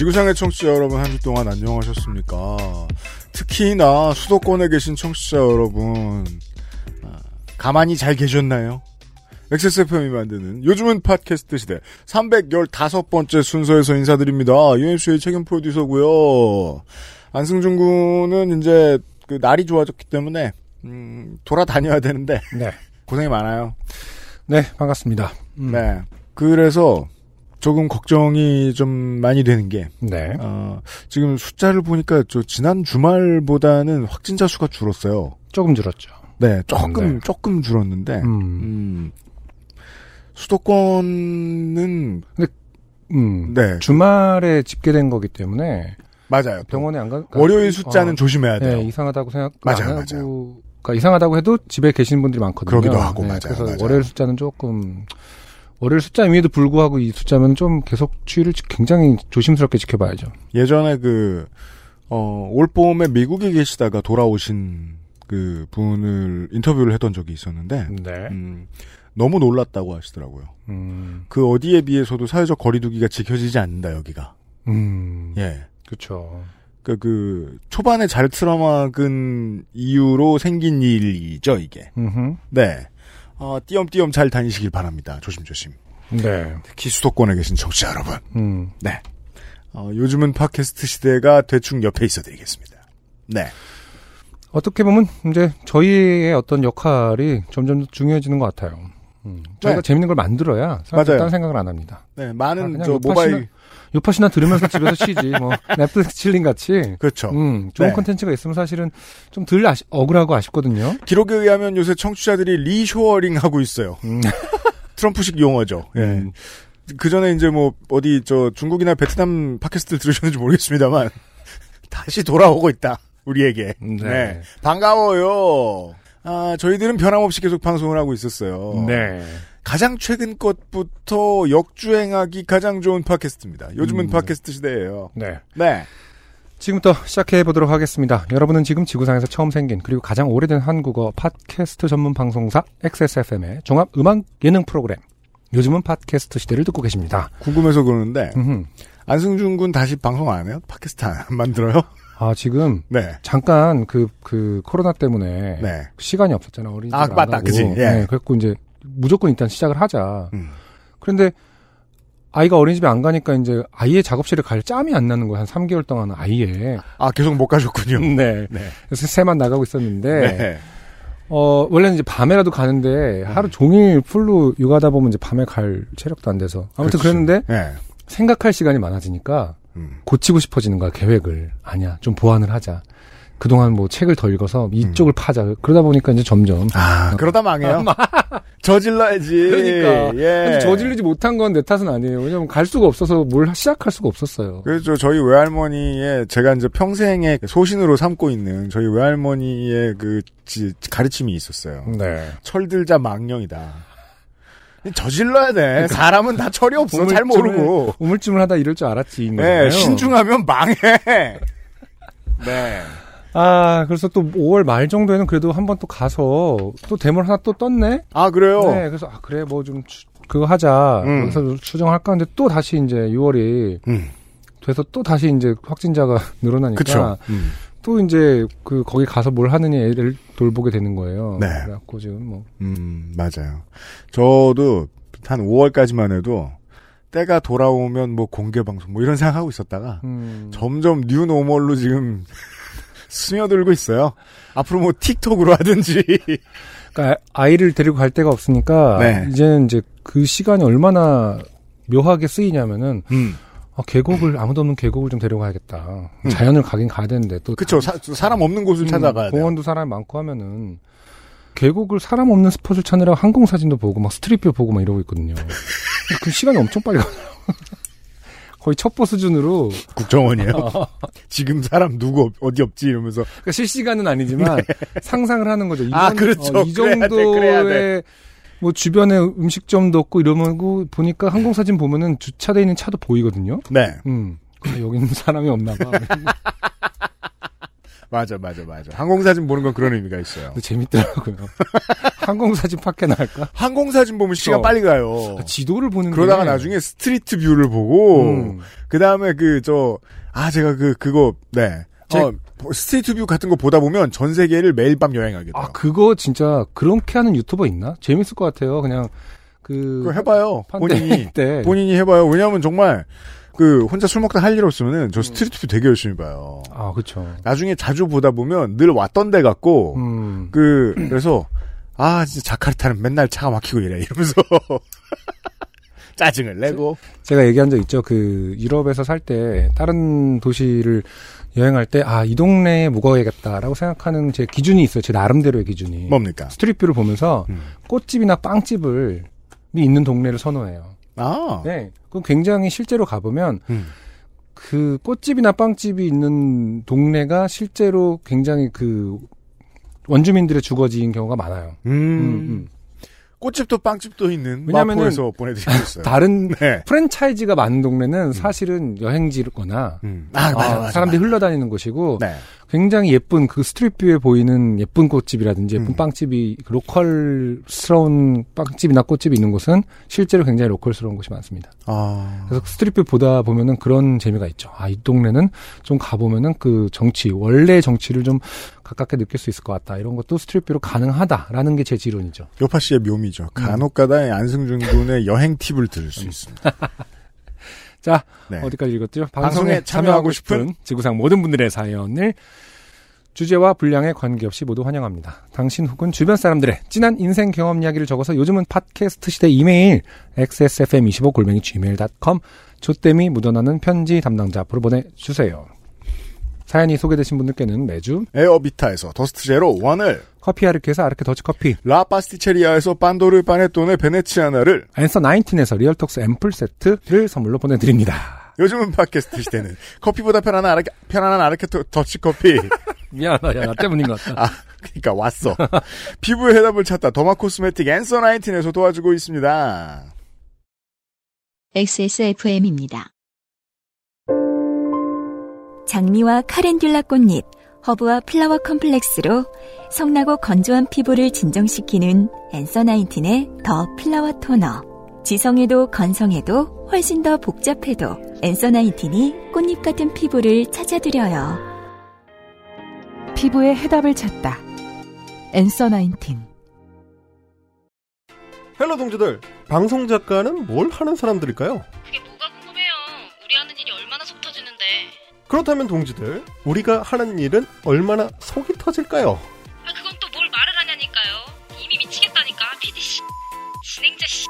지구상의 청취자 여러분 한 주 동안 안녕하셨습니까? 특히나 수도권에 계신 청취자 여러분 아, 가만히 잘 계셨나요? XSFM이 만드는 요즘은 팟캐스트 시대 315번째 순서에서 인사드립니다. UMC의 책임 프로듀서고요. 안승준 군은 이제 그 날이 좋아졌기 때문에 음, 돌아다녀야 되는데 네. 고생이 많아요. 네, 반갑습니다. 음, 네. 그래서 조금 걱정이 좀 많이 되는 게 네. 어, 지금 숫자를 보니까 저 지난 주말보다는 확진자 수가 줄었어요. 조금 줄었죠. 네, 조금 네. 조금 줄었는데 음. 음, 수도권은 음. 네 주말에 집계된 거기 때문에 맞아요. 병원에 안 가. 월요일 숫자는 어, 조심해야 돼요. 네, 이상하다고 생각 맞아요, 안 하고 그러니까 이상하다고 해도 집에 계시는 분들이 많거든요. 그러기도 하고, 네, 맞아요, 그래서 맞아요. 월요일 숫자는 조금 월요일 숫자임에도 불구하고 이 숫자면 좀 계속 추이를 지- 굉장히 조심스럽게 지켜봐야죠. 예전에 그 어, 올 봄에 미국에 계시다가 돌아오신 그 분을 인터뷰를 했던 적이 있었는데 네. 음, 너무 놀랐다고 하시더라고요. 음. 그 어디에 비해서도 사회적 거리두기가 지켜지지 않는다 여기가. 음. 예. 그렇죠. 그, 그, 초반에 잘 틀어막은 이유로 생긴 일이죠, 이게. 음. 네. 어, 띄엄띄엄 잘 다니시길 바랍니다. 조심조심. 네. 특히 수도권에 계신 청취자 여러분. 음. 네. 어, 요즘은 팟캐스트 시대가 대충 옆에 있어 드리겠습니다. 네. 어떻게 보면 이제 저희의 어떤 역할이 점점 더 중요해지는 것 같아요. 음. 저희가 네. 재밌는 걸 만들어야 사람들이 맞아요. 딴 생각을 안 합니다. 네, 아, 많은 그냥 저 모바일. 요팟이나 들으면서 집에서 쉬지. 뭐 넷플릭스 칠링 같이. 그렇죠. 음, 좋은 네. 콘텐츠가 있으면 사실은 좀 덜 억울하고 아쉽거든요. 기록에 의하면 요새 청취자들이 리쇼어링 하고 있어요. 음. 트럼프식 용어죠. 예. 음. 그 전에 이제 뭐 어디 저 중국이나 베트남 팟캐스트를 들으셨는지 모르겠습니다만 다시 돌아오고 있다 우리에게. 네. 반가워요. 아 저희들은 변함없이 계속 방송을 하고 있었어요. 네. 가장 최근 것부터 역주행하기 가장 좋은 팟캐스트입니다. 요즘은 음. 팟캐스트 시대예요. 네. 네. 지금부터 시작해 보도록 하겠습니다. 여러분은 지금 지구상에서 처음 생긴 그리고 가장 오래된 한국어 팟캐스트 전문 방송사 XSFM의 종합 음악 예능 프로그램 요즘은 팟캐스트 시대를 듣고 계십니다. 궁금해서 그러는데 음흠. 안승준 군 다시 방송 안 해요? 팟캐스트 안 만들어요? 아 지금 네. 잠깐 그그 코로나 때문에 네. 시간이 없었잖아 어린이집 아, 맞다. 그지. 예. 네, 그래갖고 이제 무조건 일단 시작을 하자. 음. 그런데 아이가 어린이집에 안 가니까 이제 아이의 작업실에 갈 짬이 안 나는 거야 한 3개월 동안 아이의. 아 계속 못 가셨군요. 네. 네. 그래서 새만 나가고 있었는데 네. 어 원래는 이제 밤에라도 가는데 하루 종일 풀로 육아하다 보면 이제 밤에 갈 체력도 안 돼서 아무튼 그렇지. 그랬는데 네. 생각할 시간이 많아지니까 음. 고치고 싶어지는 거야 계획을 아니야 좀 보완을 하자. 그동안 뭐 책을 더 읽어서 이쪽을 파자. 그러다 보니까 이제 점점 아, 그러다 망해요. 저질러야지. 그러니까. 예. 사실 저지르지 못한 건 내 탓은 아니에요. 왜냐면 갈 수가 없어서 뭘 시작할 수가 없었어요. 그래서 저희 외할머니의 제가 이제 평생의 소신으로 삼고 있는 저희 외할머니의 그 지- 가르침이 있었어요. 네. 철들자 망령이다. 저질러야 돼. 사람은 다 철이 없어. 잘 우물쭈물- 모르고. 우물쭈물 하다 이럴 줄 알았지. 인 네. 신중하면 망해. 네. 아, 그래서 또 5월 말 정도에는 그래도 한 번 또 가서 또 데모를 하나 또 떴네? 아, 그래요? 네, 그래서 아, 그래, 뭐 좀 그거 하자. 음. 그래서 수정할까 하는데 또 다시 이제 6월이 음, 돼서 또 다시 이제 확진자가 늘어나니까 그쵸. 음. 또 이제 그 거기 가서 뭘 하느냐 애를 돌보게 되는 거예요. 네. 그래갖고 지금 뭐 음, 맞아요. 저도 한 5월까지만 해도 때가 돌아오면 뭐 공개 방송 뭐 이런 생각하고 있었다가 음, 점점 new normal로 지금 스며들고 있어요. 앞으로 뭐 틱톡으로 하든지. 그러니까 아이를 데리고 갈 데가 없으니까 네. 이제는 이제 그 시간이 얼마나 묘하게 쓰이냐면은 음. 아, 계곡을 아무도 없는 계곡을 좀 데려가야겠다. 자연을 가긴 가야 되는데 또 그쵸. 사, 람 없는 곳을 음, 찾아가야. 공원도 사람이 많고 하면은 계곡을 사람 없는 스팟을 찾느라 항공 사진도 보고 막 스트릿뷰 보고 막 이러고 있거든요. 그 시간이 엄청 빨리 가요. 거의 첩보 수준으로 국정원이에요. 지금 사람 누구 없- 어디 없지 이러면서 그러니까 실시간은 아니지만 상상을 하는 거죠. 이, 네. 아, 정- 그렇죠. 어, 이 그래야 돼, 정도의 그래야 돼. 뭐 주변에 음식점도 없고 이러면 그 보니까 항공 사진 보면은 주차돼 있는 차도 보이거든요. 네 음. 아, 여기는 사람이 없나 봐. 맞아 맞아 맞아 항공사진 보는 건 그런 의미가 있어요. 근데 재밌더라고요. 항공사진 파케 나갈까? 항공사진 보면 시간 어. 빨리 가요. 아, 지도를 보는 그러다가 게- 나중에 street view를 보고 음. 그 다음에 그 저 아 제가 그 그거 네 제- 어, street view 같은 거 보다 보면 전 세계를 매일 밤 여행하게 돼요. 아 그거 진짜 그렇게 하는 유튜버 있나? 재밌을 것 같아요. 그냥 그 그거 해봐요. 본인이 때 본인이 해봐요. 왜냐하면 정말 그 혼자 술 먹다 할 일 없으면은 저 street view 되게 열심히 봐요. 아 그렇죠. 나중에 자주 보다 보면 늘 왔던 데 같고 음. 그 그래서 아 진짜 자카르타는 맨날 차가 막히고 이래 이러면서 짜증을 내고 제가 얘기한 적 있죠. 그 유럽에서 살 때 다른 도시를 여행할 때 아 이 동네에 묵어야겠다라고 생각하는 제 기준이 있어요. 제 나름대로의 기준이. 뭡니까? 스트릿뷰를 보면서 음. 꽃집이나 빵집을 이 있는 동네를 선호해요. 아 네. 그럼 굉장히 실제로 가보면 음. 그 꽃집이나 빵집이 있는 동네가 실제로 굉장히 그 원주민들의 주거지인 경우가 많아요. 음. 음, 음. 꽃집도 빵집도 있는 마포에서 보내드리고 있어요. 다른 네. 프랜차이즈가 많은 동네는 사실은 여행지거나 음. 아, 맞아, 아, 맞아, 사람들이 맞아. 흘러다니는 곳이고 네. 굉장히 예쁜 그 street view에 보이는 예쁜 꽃집이라든지 예쁜 음. 빵집이 그 로컬스러운 빵집이나 꽃집이 있는 곳은 실제로 굉장히 로컬스러운 곳이 많습니다. 아. 그래서 street view 보다 보면은 그런 재미가 있죠. 아, 이 동네는 좀 가보면은 그 정치, 원래 정치를 좀 가깝게 느낄 수 있을 것 같다. 이런 것도 스트릿뷰로 가능하다라는 게 제 지론이죠. 요파 씨의 묘미죠. 간혹가다 안승준 군의 여행 팁을 들을 수 있습니다. 자, 네. 어디까지 읽었죠? 방송에 방송에 참여하고 싶은 지구상 모든 분들의 사연을 주제와 분량에 관계없이 모두 환영합니다. 당신 혹은 주변 사람들의 진한 인생 경험 이야기를 적어서 요즘은 팟캐스트 시대 이메일 xsfm25골뱅이 gmail.com 조땜이 묻어나는 편지 담당자 앞으로 보내주세요. 사연이 소개되신 분들께는 매주 에어비타에서 더스트 제로 원을 커피 아르케에서 아르케 더치커피 라파스티체리아에서 판도르 파네톤의 베네치아나를 앤서 19에서 리얼톡스 앰플 세트를 선물로 보내드립니다. 요즘은 팟캐스트 시대는 커피보다 편안한 아르케, 편안한 아르케 더- 더치커피 미안하다. 야, 나 때문인 것 같다. 아 그러니까 왔어 피부의 해답을 찾다 derma cosmetic 앤서 19에서 도와주고 있습니다 XSFM입니다. 장미와 카렌듈라 꽃잎, 허브와 flower complex로 성나고 건조한 피부를 진정시키는 앤서 나인틴의 the flower toner. 지성에도 건성에도 훨씬 더 복잡해도 앤서 나인틴이 꽃잎 같은 피부를 찾아드려요. 피부의 해답을 찾다. 앤서 나인틴. hello 동지들, 방송 작가는 뭘 하는 사람들일까요? 그게 뭐가 궁금해요. 우리 하는 일이. 그렇다면 동지들, 우리가 하는 일은 얼마나 속이 터질까요? 아, 그건 또 뭘 말을 하냐니까요. 이미 미치겠다니까. PD 씨. 진행자 씨.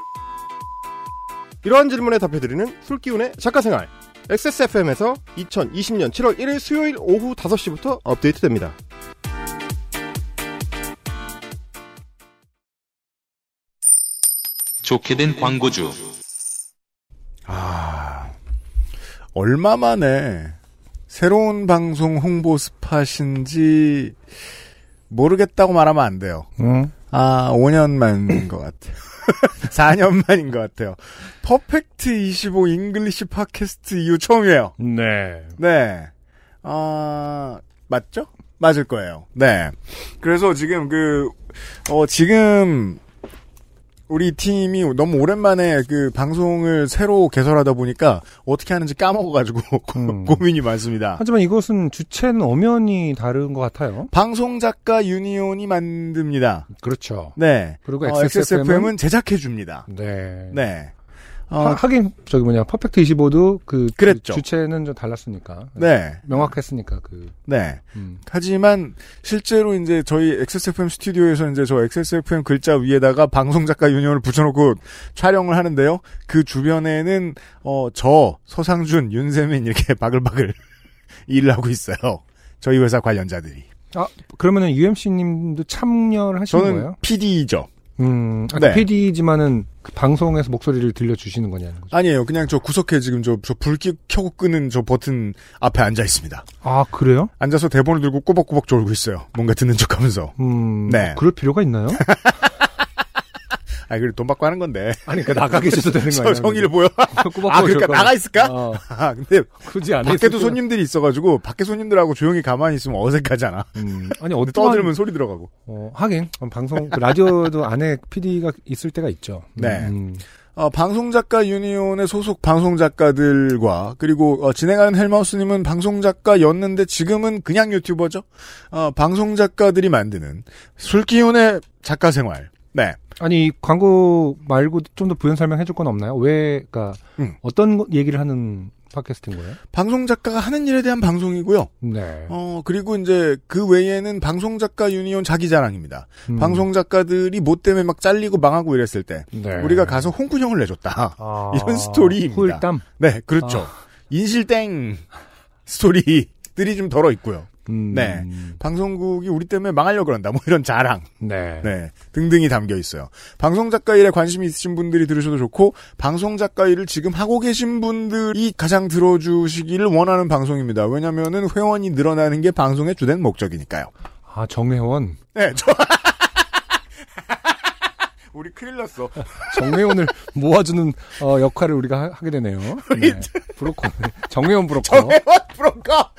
이러한 질문에 답해드리는 술기운의 작가생활. XSFM에서 2020년 7월 1일 수요일 오후 5시부터 업데이트됩니다. 좋게 된 광고주. 아 얼마 만에 새로운 방송 홍보 스팟인지 모르겠다고 말하면 안 돼요 응? 아 5년 만인 것 같아요 4년 만인 것 같아요 perfect 25 English 팟캐스트 이후 처음이에요 네. 네. 아, 맞죠? 맞을 거예요. 네. 그래서 지금 그, 어, 지금, 우리 팀이 너무 오랜만에 그 방송을 새로 개설하다 보니까 어떻게 하는지 까먹어가지고 음. 고민이 많습니다. 하지만 이것은 주체는 엄연히 다른 것 같아요. 방송작가 유니온이 만듭니다. 그렇죠. 네. 그리고 어, XSFM 은 XSFM은 제작해줍니다. 네. 네. 하, 어, 하 긴 저기 뭐냐 퍼펙트 25도 그 그랬죠. 주- 주체는 좀 달랐으니까. 네. 명확했으니까 그. 네. 음. 하지만 실제로 이제 저희 XSFM 스튜디오에서 이제 저 XSFM 글자 위에다가 방송 작가 유니온을 붙여놓고 촬영을 하는데요. 그 주변에는 어 저 서상준, 윤세민 이렇게 바글바글 일을 하고 있어요. 저희 회사 관련자들이. 아 그러면은 UMC님도 참여를 하시는 저는 거예요? PD죠. 음, 아, 네. PD지만은 그 방송에서 목소리를 들려주시는 거냐는 거죠. 아니에요. 그냥 저 구석에 지금 저, 저 불 켜고 끄는 저 버튼 앞에 앉아 있습니다. 아, 그래요? 앉아서 대본을 들고 꼬박꼬박 졸고 있어요. 뭔가 듣는 척 하면서. 음, 네. 그럴 필요가 있나요? 아, 그래, 돈 받고 하는 건데. 아니, 그러니까 나가 계셔도 되는 거저 아니야? 성의를 보여? 아, 그러니까. 나가 있을까? 어, 아, 근데 굳이 안 밖에도 손님들이 있어가지고 밖에 손님들하고 조용히 가만히 있으면 어색하잖아. 음, 아니, 어디 떠들면 소리 들어가고. 어, 하긴 방송 그 라디오도 안에 PD가 있을 때가 있죠. 네. 음, 어, 방송작가 유니온의 소속 방송작가들과 그리고 어, 진행하는 헬마우스님은 방송작가였는데 지금은 그냥 유튜버죠. 어, 방송작가들이 만드는 술기운의 작가 생활. 네. 아니 이 광고 말고 좀 더 부연 설명해 줄 건 없나요? 왜, 그니까 음. 어떤 거- 얘기를 하는 팟캐스트인 거예요? 방송 작가가 하는 일에 대한 방송이고요. 네. 어, 그리고 이제 그 외에는 방송 작가 유니온 자기 자랑입니다. 음, 방송 작가들이 뭐 때문에 막 잘리고 망하고 이랬을 때 네. 우리가 가서 홍군형을 내줬다. 아, 이런 스토리입니다. 후일담. 네, 그렇죠. 아. 인실땡 스토리들이 좀 들어 있고요. 음, 네. 방송국이 우리 때문에 망하려고 그런다. 뭐 이런 자랑. 네. 네. 등등이 담겨 있어요. 방송작가 일에 관심이 있으신 분들이 들으셔도 좋고, 방송작가 일을 지금 하고 계신 분들이 가장 들어주시기를 원하는 방송입니다. 왜냐면은 회원이 늘어나는 게 방송의 주된 목적이니까요. 아 정회원. 네, 저. 우리 큰일 났어. 정회원을 모아주는 어, 역할을 우리가 하, 게 되네요. 네. 브로커. 정회원 브로커. 정회원 브로커!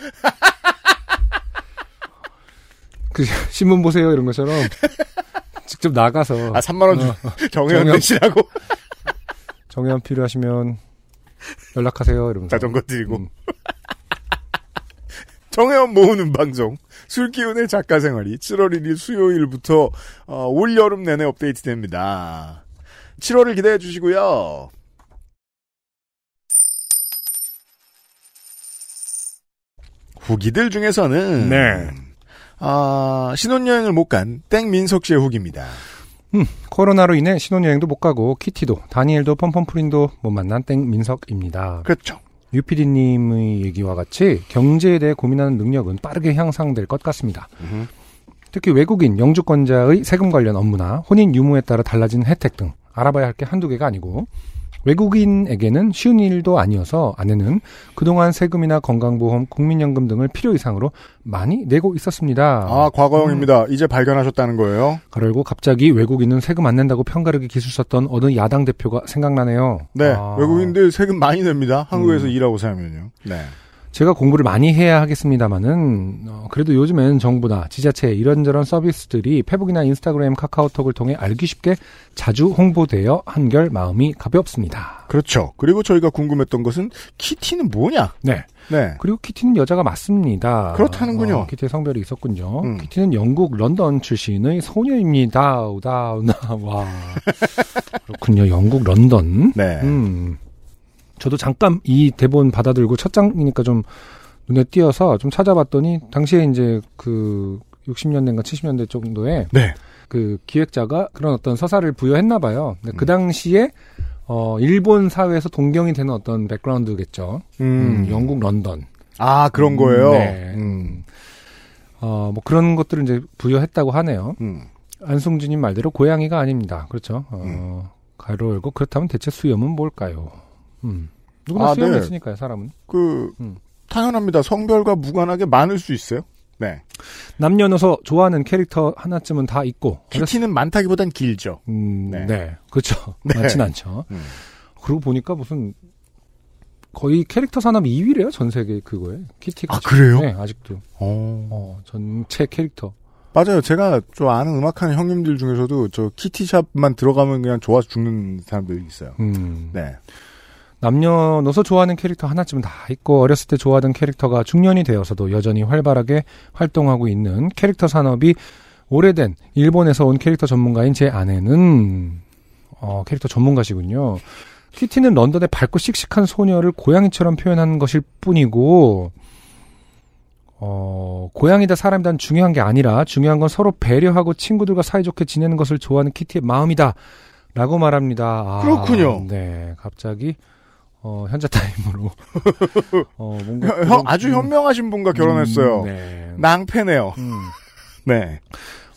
그 신문 보세요 이런 것처럼 직접 나가서 아, 3만원 주, 어, 정회원. 되시라고 정회원 필요하시면 연락하세요 이러면서. 자전거 드리고. 음. 정회원 모으는 방송 술기운의 작가 생활이 7월 1일 수요일부터 어, 올 여름 내내 업데이트됩니다. 7월을 기대해 주시고요. 후기들 중에서는 네. 아, 신혼여행을 못 간 땡민석 씨의 후기입니다. 코로나로 인해 신혼여행도 못 가고 키티도 다니엘도 펌펌프린도 못 만난 땡민석입니다. 그렇죠. 유피디님의 얘기와 같이 경제에 대해 고민하는 능력은 빠르게 향상될 것 같습니다. 특히 외국인 영주권자의 세금 관련 업무나 혼인 유무에 따라 달라진 혜택 등 알아봐야 할 게 한두 개가 아니고 외국인에게는 쉬운 일도 아니어서 아내는 그동안 세금이나 건강보험, 국민연금 등을 필요 이상으로 많이 내고 있었습니다. 아, 과거형입니다. 이제 발견하셨다는 거예요. 그리고 갑자기 외국인은 세금 안 낸다고 편가르기 기술 썼던 어느 야당 대표가 생각나네요. 네, 아, 외국인들 세금 많이 냅니다. 한국에서 음. 일하고 살면요. 네. 제가 공부를 많이 해야 하겠습니다만은 어, 그래도 요즘엔 정부나 지자체 이런저런 서비스들이 페북이나 인스타그램, 카카오톡을 통해 알기 쉽게 자주 홍보되어 한결 마음이 가볍습니다. 그렇죠. 그리고 저희가 궁금했던 것은 키티는 뭐냐? 네. 네. 그리고 키티는 여자가 맞습니다. 그렇다는군요. 어, 키티의 성별이 있었군요. 음. 키티는 영국 런던 출신의 소녀입니다. 우다, 우나, 와. 그렇군요. 영국 런던. 네. 음. 저도 잠깐 이 대본 받아들고 첫 장이니까 좀 눈에 띄어서 좀 찾아봤더니 당시에 이제 그 60년대인가 70년대 정도에 네. 그 기획자가 그런 어떤 서사를 부여했나 봐요. 근데 음. 그 당시에 어 일본 사회에서 동경이 되는 어떤 백그라운드겠죠. 음, 영국 런던. 아, 그런 거예요? 네. 음. 어, 뭐 그런 것들을 이제 부여했다고 하네요. 음. 안승준님 말대로 고양이가 아닙니다. 그렇죠. 어, 음. 가로 열고 그렇다면 대체 수염은 뭘까요? 음. 누구나 아, 수염이 네. 있으니까요, 사람은. 그, 음. 당연합니다. 성별과 무관하게 많을 수 있어요. 네. 남녀노소 좋아하는 캐릭터 하나쯤은 다 있고. 키티는 많다기보단 길죠. 음, 네. 네. 그렇죠. 네. 많진 않죠. 음. 그러고 보니까 무슨 거의 캐릭터 산업 2위래요, 전 세계 그거에. 키티가. 아, 그래요? 네, 아직도. 어. 어, 전체 캐릭터. 맞아요. 제가 저 아는 음악하는 형님들 중에서도 저 키티샵만 들어가면 그냥 좋아서 죽는 사람들이 있어요. 음. 네. 남녀노소 좋아하는 캐릭터 하나쯤은 다 있고 어렸을 때 좋아하던 캐릭터가 중년이 되어서도 여전히 활발하게 활동하고 있는 캐릭터 산업이 오래된 일본에서 온 캐릭터 전문가인 제 아내는 어, 캐릭터 전문가시군요. 키티는 런던의 밝고 씩씩한 소녀를 고양이처럼 표현한 것일 뿐이고 어, 고양이다 사람이다 중요한 게 아니라 중요한 건 서로 배려하고 친구들과 사이좋게 지내는 것을 좋아하는 키티의 마음이다. 라고 말합니다. 아, 그렇군요. 네. 갑자기, 어, 현자 타임으로. 어, 뭔가. 형, 아주 현명하신 분과 결혼했어요. 음, 네. 낭패네요. 음. 네.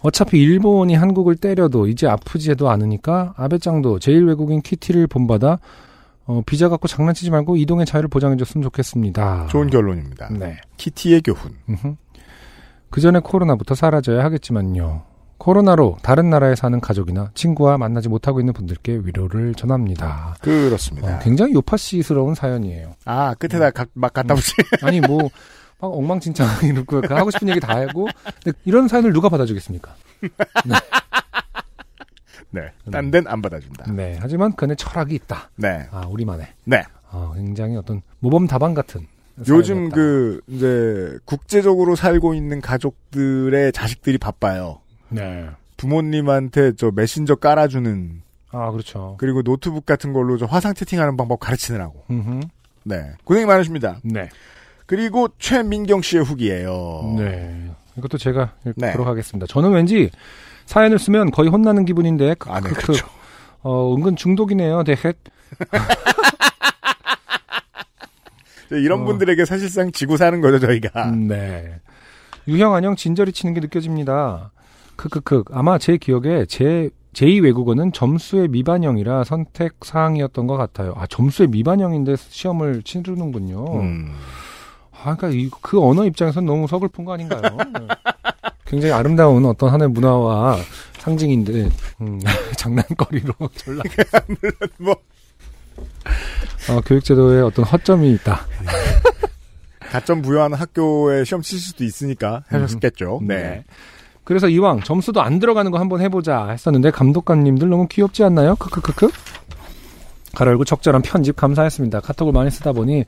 어차피 일본이 한국을 때려도 이제 아프지 해도 않으니까 아베짱도 제1외국인 퀴티를 본받아 어, 비자 갖고 장난치지 말고 이동의 자유를 보장해줬으면 좋겠습니다. 좋은 결론입니다. 네. 키티의 교훈. 그 전에 코로나부터 사라져야 하겠지만요. 코로나로 다른 나라에 사는 가족이나 친구와 만나지 못하고 있는 분들께 위로를 전합니다. 그렇습니다. 어, 굉장히 요파씨스러운 사연이에요. 아 끝에다 가- 막 갖다 붙이. 아니 뭐 막 엉망진창 이렇게 그 하고 싶은 얘기 다 하고 이런 사연을 누가 받아주겠습니까? 네. 딴 데는 안 받아준다. 네. 하지만 그 안에 철학이 있다. 네. 아 우리만의. 네. 아, 굉장히 어떤 모범 답안 같은. 요즘. 그 이제 국제적으로 살고 있는 가족들의 자식들이 바빠요. 네. 부모님한테 저 메신저 깔아주는 아 그렇죠. 그리고 노트북 같은 걸로 저 화상 채팅하는 방법 가르치느라고. 음흠. 네. 고생이 많으십니다. 네. 그리고 최민경 씨의 후기예요. 네. 이것도 제가 네. 읽도록 하겠습니다. 저는 왠지 사연을 쓰면 거의 혼나는 기분인데 아, 네, 그- 그렇죠. 어, 은근 중독이네요. 대헷. 이런 어. 분들에게 사실상 지고 사는 거죠, 저희가. 음, 네. 유형 안녕 진저리 치는 게 느껴집니다. 크크크. 아마 제 기억에 제 제2 외국어는 점수의 미반영이라 선택 사항이었던 것 같아요. 아 점수의 미반영인데 시험을 치르는군요. 음. 아, 그러니까 이, 그 언어 입장에서는 너무 서글픈 거 아닌가요? 네. 굉장히 아름다운 어떤 하나의 문화와 상징인데 음, 장난거리로 전락. 뭐. 어, 교육제도에 어떤 허점이 있다. 가점 부여하는 학교에 시험 치실 수도 있으니까 하셨겠죠. 음, 네. 그래서 이왕 점수도 안 들어가는 거 한번 해보자 했었는데 감독관님들 너무 귀엽지 않나요? 크크크크. 가로열고 적절한 편집 감사했습니다. 카톡을 많이 쓰다 보니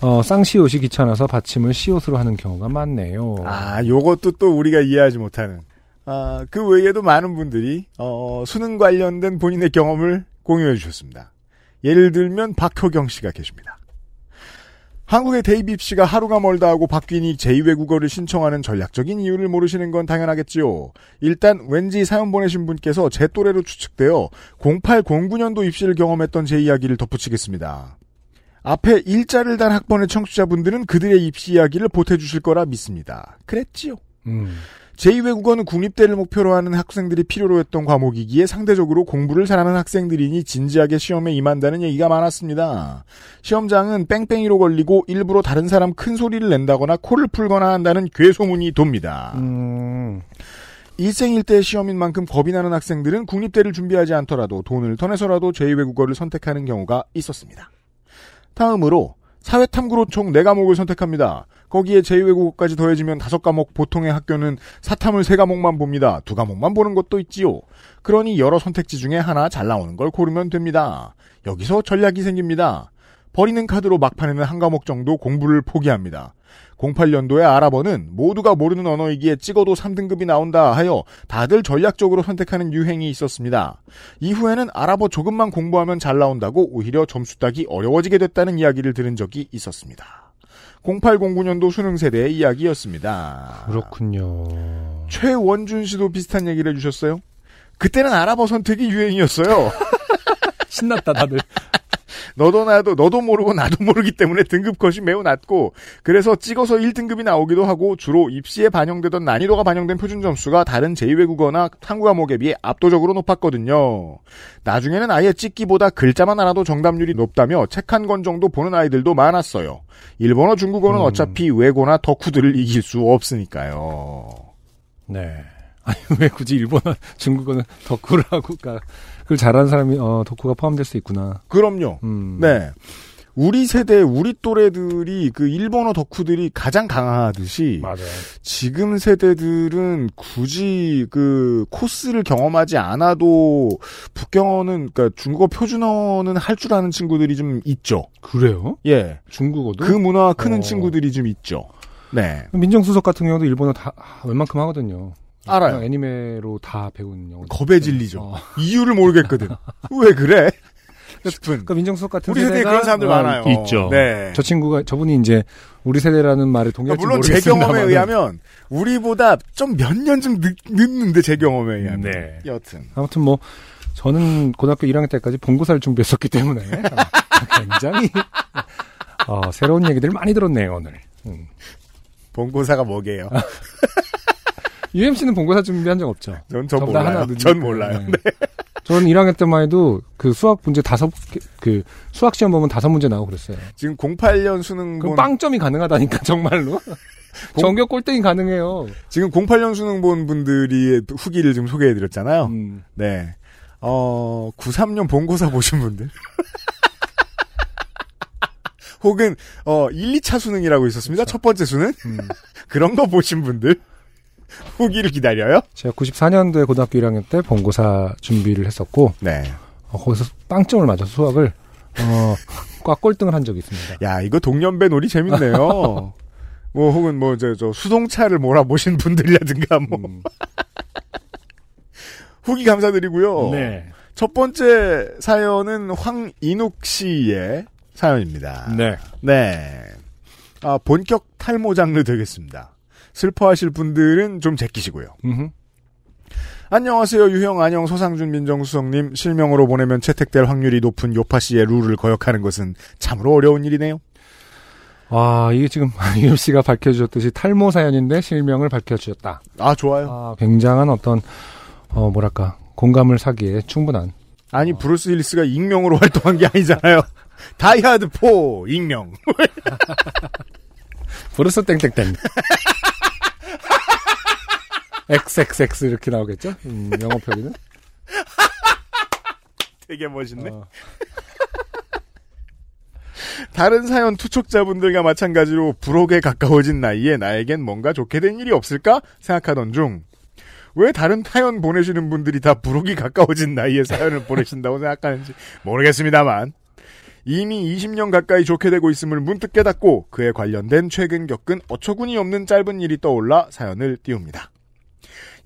어, 쌍시옷이 귀찮아서 받침을 시옷으로 하는 경우가 많네요. 아, 요것도 또 우리가 이해하지 못하는. 아, 그 외에도 많은 분들이, 어, 수능 관련된 본인의 경험을 공유해 주셨습니다. 예를 들면 박효경 씨가 계십니다. 한국의 대입 입시가 하루가 멀다 하고 박균이 제2외국어를 신청하는 전략적인 이유를 모르시는 건 당연하겠지요. 일단 왠지 사연 보내신 분께서 제 또래로 추측되어 0809년도 입시를 경험했던 제 이야기를 덧붙이겠습니다. 앞에 일자를 단 학번의 청취자분들은 그들의 입시 이야기를 보태주실 거라 믿습니다. 그랬지요. 음. 제2외국어는 국립대를 목표로 하는 학생들이 필요로 했던 과목이기에 상대적으로 공부를 잘하는 학생들이니 진지하게 시험에 임한다는 얘기가 많았습니다. 시험장은 뺑뺑이로 걸리고 일부러 다른 사람 큰 소리를 낸다거나 코를 풀거나 한다는 괴소문이 돕니다. 음. 일생일대 시험인 만큼 겁이 나는 학생들은 국립대를 준비하지 않더라도 돈을 터내서라도 제2외국어를 선택하는 경우가 있었습니다. 다음으로 사회탐구로 총 4과목을 선택합니다. 거기에 제2외국어까지 더해지면 5과목 보통의 학교는 사탐을 3과목만 봅니다. 2과목만 보는 것도 있지요. 그러니 여러 선택지 중에 하나 잘 나오는 걸 고르면 됩니다. 여기서 전략이 생깁니다. 버리는 카드로 막판에는 한 과목 정도 공부를 포기합니다. 08년도에 아랍어는 모두가 모르는 언어이기에 찍어도 3등급이 나온다 하여 다들 전략적으로 선택하는 유행이 있었습니다. 이후에는 아랍어 조금만 공부하면 잘 나온다고 오히려 점수 따기 어려워지게 됐다는 이야기를 들은 적이 있었습니다. 0809년도 수능 세대의 이야기였습니다. 그렇군요. 최원준 씨도 비슷한 얘기를 해주셨어요. 그때는 아랍어 선택이 유행이었어요. 신났다 다들. 너도 나도 너도 모르고 나도 모르기 때문에 등급 컷이 매우 낮고 그래서 찍어서 1등급이 나오기도 하고 주로 입시에 반영되던 난이도가 반영된 표준 점수가 다른 제2외국어나 한국 과목에 비해 압도적으로 높았거든요. 나중에는 아예 찍기보다 글자만 알아도 정답률이 높다며 책 한 권 정도 보는 아이들도 많았어요. 일본어, 중국어는 어차피 외고나 덕후들을 이길 수 없으니까요. 네. 아니 왜 굳이 일본어, 중국어는 덕후를 하고 가 그걸 잘하는 사람이 어 덕후가 포함될 수 있구나. 그럼요. 음. 네. 우리 세대, 우리 또래들이 그 일본어 덕후들이 가장 강하듯이 맞아요. 지금 세대들은 굳이 그 코스를 경험하지 않아도 북경어는 그러니까 중국어 표준어는 할 줄 아는 친구들이 좀 있죠. 그래요? 예. 중국어도? 그 문화 크는 어. 친구들이 좀 있죠. 네. 민정수석 같은 경우도 일본어 다 아, 웬만큼 하거든요. 알아요. 그냥 애니메로 다 배운 영어. 겁에 질리죠. 어. 이유를 모르겠거든. 왜 그래? 싶은. 그러니까 민정수석 같은 우리 세대에 그런 사람들 어, 많아요. 있죠. 네. 저 친구가 저분이 이제 우리 세대라는 말에 동의할지 그러니까 물론 제 모르겠습니다만 경험에 의하면 우리보다 좀 몇 년 좀 늦는데 제 경험에 의하면. 네. 여튼. 아무튼 뭐 저는 고등학교 1학년 때까지 본고사를 준비했었기 때문에 어, 굉장히 어, 새로운 얘기들 많이 들었네요 오늘. 음. 본고사가 뭐게요? UMC는 본고사 준비한 적 없죠. 전, 전 몰라요. 늦- 전 몰라요. 네. 저는 1학년 때만 해도 그 수학 문제 다섯 개- 그 수학 시험 보면 다섯 문제 나오고 그랬어요. 지금 08년 수능 본 빵점이 가능하다니까 정말로. 전교 꼴등이 가능해요. 지금 08년 수능 본 분들이 후기를 좀 소개해 드렸잖아요. 음. 네. 어, 93년 본고사 보신 분들. 혹은, 어, 1, 2차 수능이라고 있었습니다. 첫 번째 수능. 음. 그런 거 보신 분들. 후기를 기다려요? 제가 94년도에 고등학교 1학년 때 본고사 준비를 했었고 네. 어, 거기서 빵점을 맞아서 수학을 어, 꽉 꼴등을 한 적이 있습니다. 야, 이거 동년배 놀이 재밌네요. 뭐, 혹은 뭐, 저, 저, 수동차를 몰아보신 분들이라든가, 뭐. 음. 후기 감사드리고요. 네. 첫 번째 사연은 황인욱 씨의 사연입니다. 네. 네. 아, 본격 탈모 장르 되겠습니다. 슬퍼하실 분들은 좀 제끼시고요. 음흠. 안녕하세요. 유형, 안녕, 소상준 민정수석님. 실명으로 보내면 채택될 확률이 높은 요파 씨의 룰을 거역하는 것은 참으로 어려운 일이네요. 아, 이게 지금 유엽 씨가 밝혀주셨듯이 탈모 사연인데 실명을 밝혀주셨다. 아, 좋아요. 아, 굉장한 어떤 어 뭐랄까 공감을 사기에 충분한. 아니, 브루스 윌리스가 익명으로 활동한 게 아니잖아요. 다이하드 4, 익명. 브루스 땡땡땡. XXX 이렇게 나오겠죠? 음, 영어 표기는. 되게 멋있네. 어, 다른 사연 투고자분들과 마찬가지로 불혹에 가까워진 나이에 나에겐 뭔가 좋게 된 일이 없을까 생각하던 중, 왜 다른 사연 보내시는 분들이 다 불혹이 가까워진 나이에 사연을 보내신다고 생각하는지 모르겠습니다만, 이미 20년 가까이 좋게 되고 있음을 문득 깨닫고 그에 관련된 최근 겪은 어처구니 없는 짧은 일이 떠올라 사연을 띄웁니다.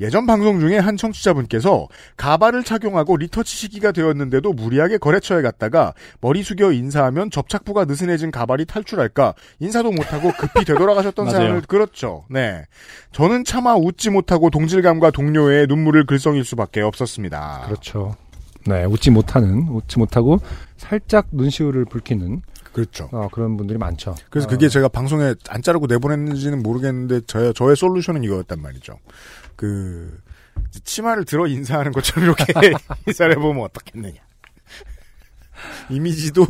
예전 방송 중에 한 청취자분께서 가발을 착용하고 리터치 시기가 되었는데도 무리하게 거래처에 갔다가 머리 숙여 인사하면 접착부가 느슨해진 가발이 탈출할까 인사도 못하고 급히 되돌아가셨던. 사연을 그렇죠. 네, 저는 차마 웃지 못하고 동질감과 동료의 눈물을 글썽일 수밖에 없었습니다. 그렇죠. 네, 웃지 못하는, 웃지 못하고 살짝 눈시울을 붉히는 그렇죠. 어, 그런 분들이 많죠. 그래서 어, 그게 제가 방송에 안 자르고 내보냈는지는 모르겠는데 저의, 저의 솔루션은 이거였단 말이죠. 그 치마를 들어 인사하는 것처럼 이렇게 인사를 해보면 어떻겠느냐. 이미지도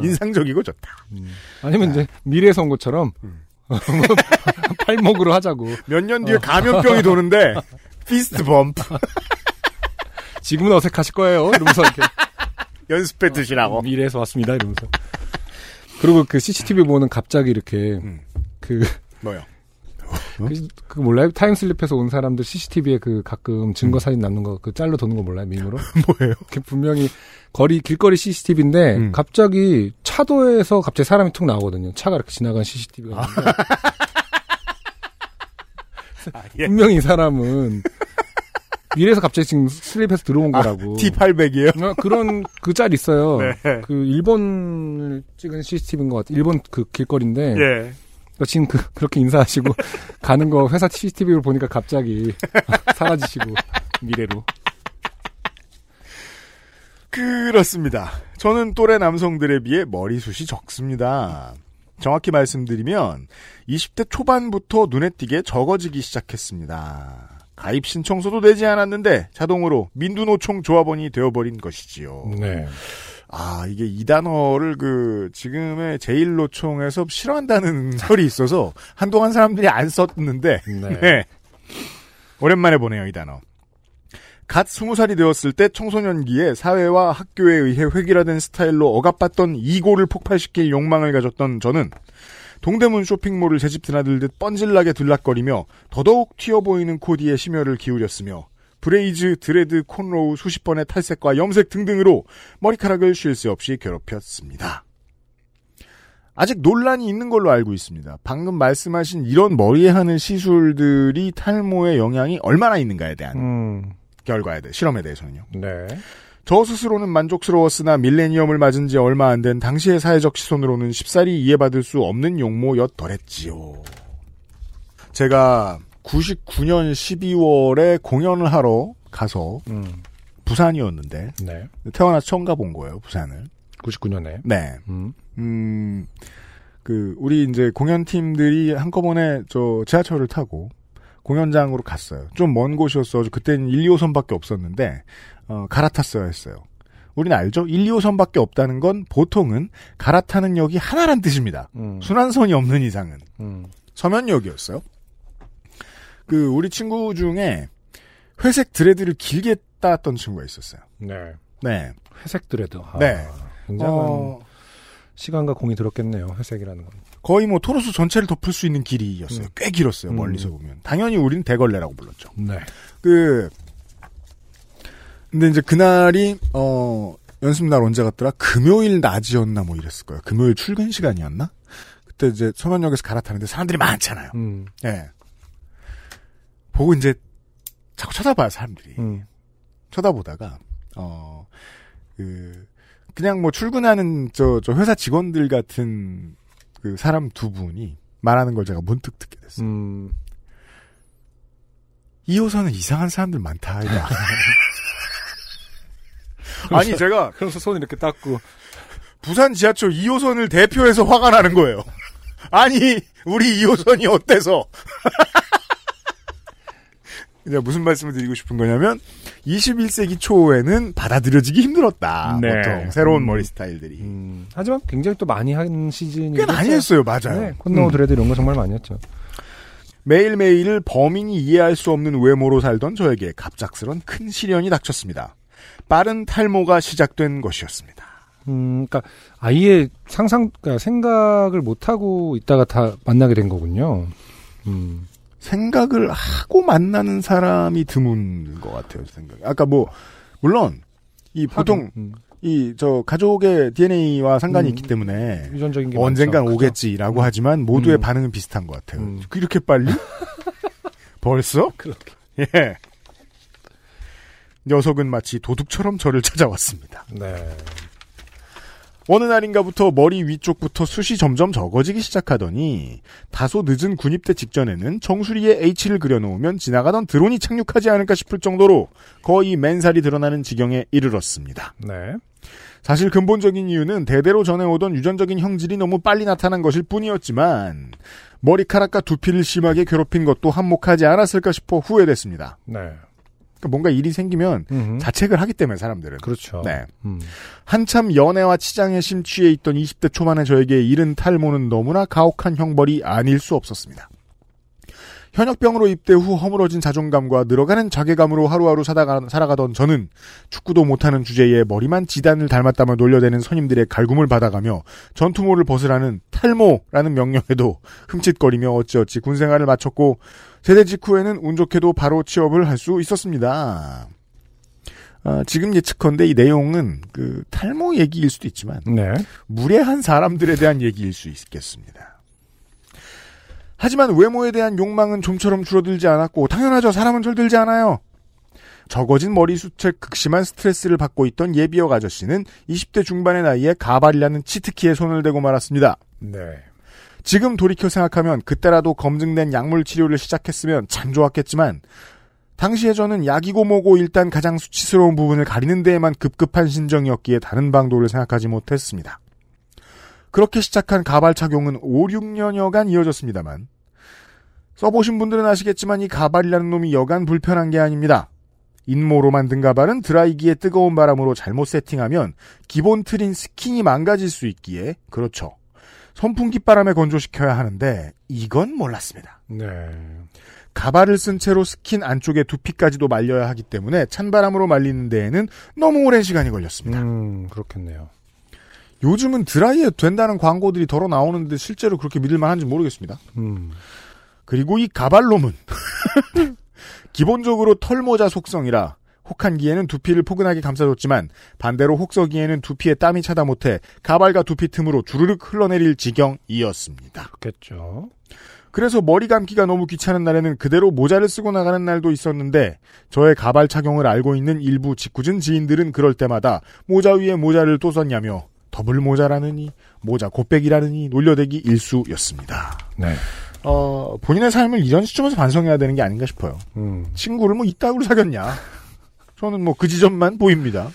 인상적이고 좋다. 음. 아니면 이제 미래에서 온 것처럼 음. 팔목으로 하자고. 몇 년 뒤에 감염병이 도는데 fist bump 지금은 어색하실 거예요. 이러면서 이렇게 연습해 두시라고. 미래에서 왔습니다. 이러면서. 그리고 그 CCTV 보면 갑자기 이렇게 음. 그, 뭐요? 그, 그 몰라요? time slip해서 온 사람들 CCTV에 그 가끔 증거 사진 남는 거 그 짤로 도는 거 몰라요? 밈으로? 뭐예요? 그 분명히 거리 길거리 CCTV인데 음. 갑자기 차도에서 갑자기 사람이 툭 나오거든요. 차가 이렇게 지나간 CCTV가 있는데 아, 예. 분명히 이 사람은 미래에서 갑자기 지금 슬립해서 들어온 거라고. T800이에요? 어, 그런 그 짤 있어요. 네. 그 일본을 찍은 CCTV인 것 같아요. 일본 그 길거리인데 예. 그러니까 지금 그, 그렇게 인사하시고 가는 거 회사 CCTV를 보니까 갑자기 사라지시고 미래로. 그렇습니다. 저는 또래 남성들에 비해 머리숱이 적습니다. 정확히 말씀드리면 20대 초반부터 눈에 띄게 적어지기 시작했습니다. 가입 신청서도 내지 않았는데 자동으로 민두노총 조합원이 되어버린 것이지요. 네. 아 이게 이 단어를 그 지금의 제1노총에서 싫어한다는 설이 있어서 한동안 사람들이 안 썼는데 네. 네. 오랜만에 보네요, 이 단어. 갓 스무 살이 되었을 때 청소년기에 사회와 학교에 의해 획일화된 스타일로 억압받던 ego를 폭발시킬 욕망을 가졌던 저는 동대문 쇼핑몰을 제 집 드나들듯 뻔질나게 들락거리며 더더욱 튀어 보이는 코디에 심혈을 기울였으며 braids, dread, cornrow, 수십 번의 탈색과 염색 등등으로 머리카락을 쉴 새 없이 괴롭혔습니다. 아직 논란이 있는 걸로 알고 있습니다. 방금 말씀하신 이런 머리에 하는 시술들이 탈모에 영향이 얼마나 있는가에 대한 음. 결과에 대해 실험에 대해서는요. 네. 저 스스로는 만족스러웠으나 밀레니엄을 맞은 지 얼마 안 된 당시의 사회적 시선으로는 쉽사리 이해받을 수 없는 용모였더랬지요. 제가 99년 12월에 공연을 하러 가서 음. 부산이었는데 네. 태어나서 처음 가본 거예요, 부산을. 99년에. 네. 음. 음, 그, 우리 이제 공연팀들이 한꺼번에 저 지하철을 타고 공연장으로 갔어요. 좀 먼 곳이었어. 그때는 1, 2호선밖에 없었는데 어, 갈아탔어야 했어요. 우리는 알죠? 1, 2호선밖에 없다는 건 보통은 갈아타는 역이 하나란 뜻입니다. 음. 순환선이 없는 이상은 음. 서면역이었어요. 그 우리 친구 중에 회색 드레드를 길게 따던 친구가 있었어요. 네. 네. 회색 드레드. 아, 네. 굉장한 어, 시간과 공이 들었겠네요. 회색이라는 건. 거의 뭐 토로스 전체를 덮을 수 있는 길이였어요. 음. 꽤 길었어요. 음. 멀리서 보면. 당연히 우린 대걸레라고 불렀죠. 네. 그 근데 이제 그날이 어 연습 날 언제 갔더라? 금요일 낮이었나 뭐 이랬을 거예요. 금요일 출근 시간이었나? 그때 이제 서면역에서 갈아타는데 사람들이 많잖아요. 음. 예. 보고 이제 자꾸 쳐다봐요 사람들이. 음. 쳐다보다가 어 그 그냥 뭐 출근하는 저 저 회사 직원들 같은 그 사람 두 분이 말하는 걸 제가 문득 듣게 됐어요. 음. 2호선은 이상한 사람들 많다. 아니 제가 그래서 손 이렇게 닦고. 부산 지하철 2호선을 대표해서 화가 나는 거예요. 아니 우리 2호선이 어때서? 이제 무슨 말씀을 드리고 싶은 거냐면 21세기 초에는 받아들여지기 힘들었다. 네. 보통 새로운 음. 머리 스타일들이 음. 하지만 굉장히 또 많이 한 시즌이. 꽤 많이 했어요. 맞아요. 네. 콘노 음. 드레드 이런 거 정말 많이 했죠. 매일매일을 범인이 이해할 수 없는 외모로 살던 저에게 갑작스런 큰 시련이 닥쳤습니다. 빠른 탈모가 시작된 것이었습니다. 음, 그러니까 아예 상상, 그러니까 생각을 못 하고 있다가 다 만나게 된 거군요. 음, 생각을 하고 만나는 사람이 드문 것 같아요. 제 생각에. 아까 뭐 물론 이 보통 음, 이저 가족의 DNA와 상관이 음. 있기 때문에 유전적인 게 언젠간 많죠. 오겠지라고 음. 하지만 모두의 음. 반응은 비슷한 것 같아요. 음. 이렇게 빨리? 벌써? 그렇게. 예. 녀석은 마치 도둑처럼 저를 찾아왔습니다. 네. 어느 날인가부터 머리 위쪽부터 숱이 점점 적어지기 시작하더니 다소 늦은 군입대 직전에는 정수리에 H를 그려놓으면 지나가던 드론이 착륙하지 않을까 싶을 정도로 거의 맨살이 드러나는 지경에 이르렀습니다. 네. 사실 근본적인 이유는 대대로 전해오던 유전적인 형질이 너무 빨리 나타난 것일 뿐이었지만 머리카락과 두피를 심하게 괴롭힌 것도 한몫하지 않았을까 싶어 후회됐습니다. 네. 그러니까 뭔가 일이 생기면 음흠. 자책을 하기 때문에 사람들은. 그렇죠. 네. 음. 한참 연애와 치장에 심취해 있던 20대 초반의 저에게 이른 탈모는 너무나 가혹한 형벌이 아닐 수 없었습니다. 현역병으로 입대 후 허물어진 자존감과 늘어가는 자괴감으로 하루하루 살아가, 살아가 던 저는 축구도 못하는 주제에 머리만 지단을 닮았다며 놀려대는 선임들의 갈굼을 받아가며 전투모를 벗으라는 탈모라는 명령에도 흠칫거리며 어찌어찌 군생활을 마쳤고 제대 직후에는 운 좋게도 바로 취업을 할 수 있었습니다. 아, 지금 예측컨대 이 내용은 그 탈모 얘기일 수도 있지만 네. 무례한 사람들에 대한 얘기일 수 있겠습니다. 하지만 외모에 대한 욕망은 좀처럼 줄어들지 않았고 당연하죠. 사람은 절들지 않아요. 적어진 머리 숱에 극심한 스트레스를 받고 있던 예비역 아저씨는 20대 중반의 나이에 가발이라는 치트키에 손을 대고 말았습니다. 네. 지금 돌이켜 생각하면 그때라도 검증된 약물 치료를 시작했으면 참 좋았겠지만 당시에 저는 약이고 뭐고 일단 가장 수치스러운 부분을 가리는 데에만 급급한 신정이었기에 다른 방도를 생각하지 못했습니다. 그렇게 시작한 가발 착용은 5, 6년여간 이어졌습니다만 써보신 분들은 아시겠지만 이 가발이라는 놈이 여간 불편한 게 아닙니다. 인모로 만든 가발은 드라이기에 뜨거운 바람으로 잘못 세팅하면 기본 틀인 스킨이 망가질 수 있기에 그렇죠. 선풍기 바람에 건조시켜야 하는데 이건 몰랐습니다. 네. 가발을 쓴 채로 스킨 안쪽에 두피까지도 말려야 하기 때문에 찬바람으로 말리는 데에는 너무 오랜 시간이 걸렸습니다. 음, 그렇겠네요. 요즘은 드라이에 된다는 광고들이 덜어 나오는데 실제로 그렇게 믿을만한지 모르겠습니다. 음. 그리고 이 가발놈은 기본적으로 털모자 속성이라 혹한기에는 두피를 포근하게 감싸줬지만 반대로 혹서기에는 두피에 땀이 차다 못해 가발과 두피 틈으로 주르륵 흘러내릴 지경이었습니다. 그렇겠죠. 그래서 머리 감기가 너무 귀찮은 날에는 그대로 모자를 쓰고 나가는 날도 있었는데 저의 가발 착용을 알고 있는 일부 짓궂은 지인들은 그럴 때마다 모자 위에 모자를 또 썼냐며 더블 모자라느니 모자 곱빼기라느니 놀려대기 일쑤였습니다. 네. 어, 본인의 삶을 이런 시점에서 반성해야 되는 게 아닌가 싶어요. 음. 친구를 뭐 이따구로 사귀었냐. 저는 뭐 그 지점만 보입니다.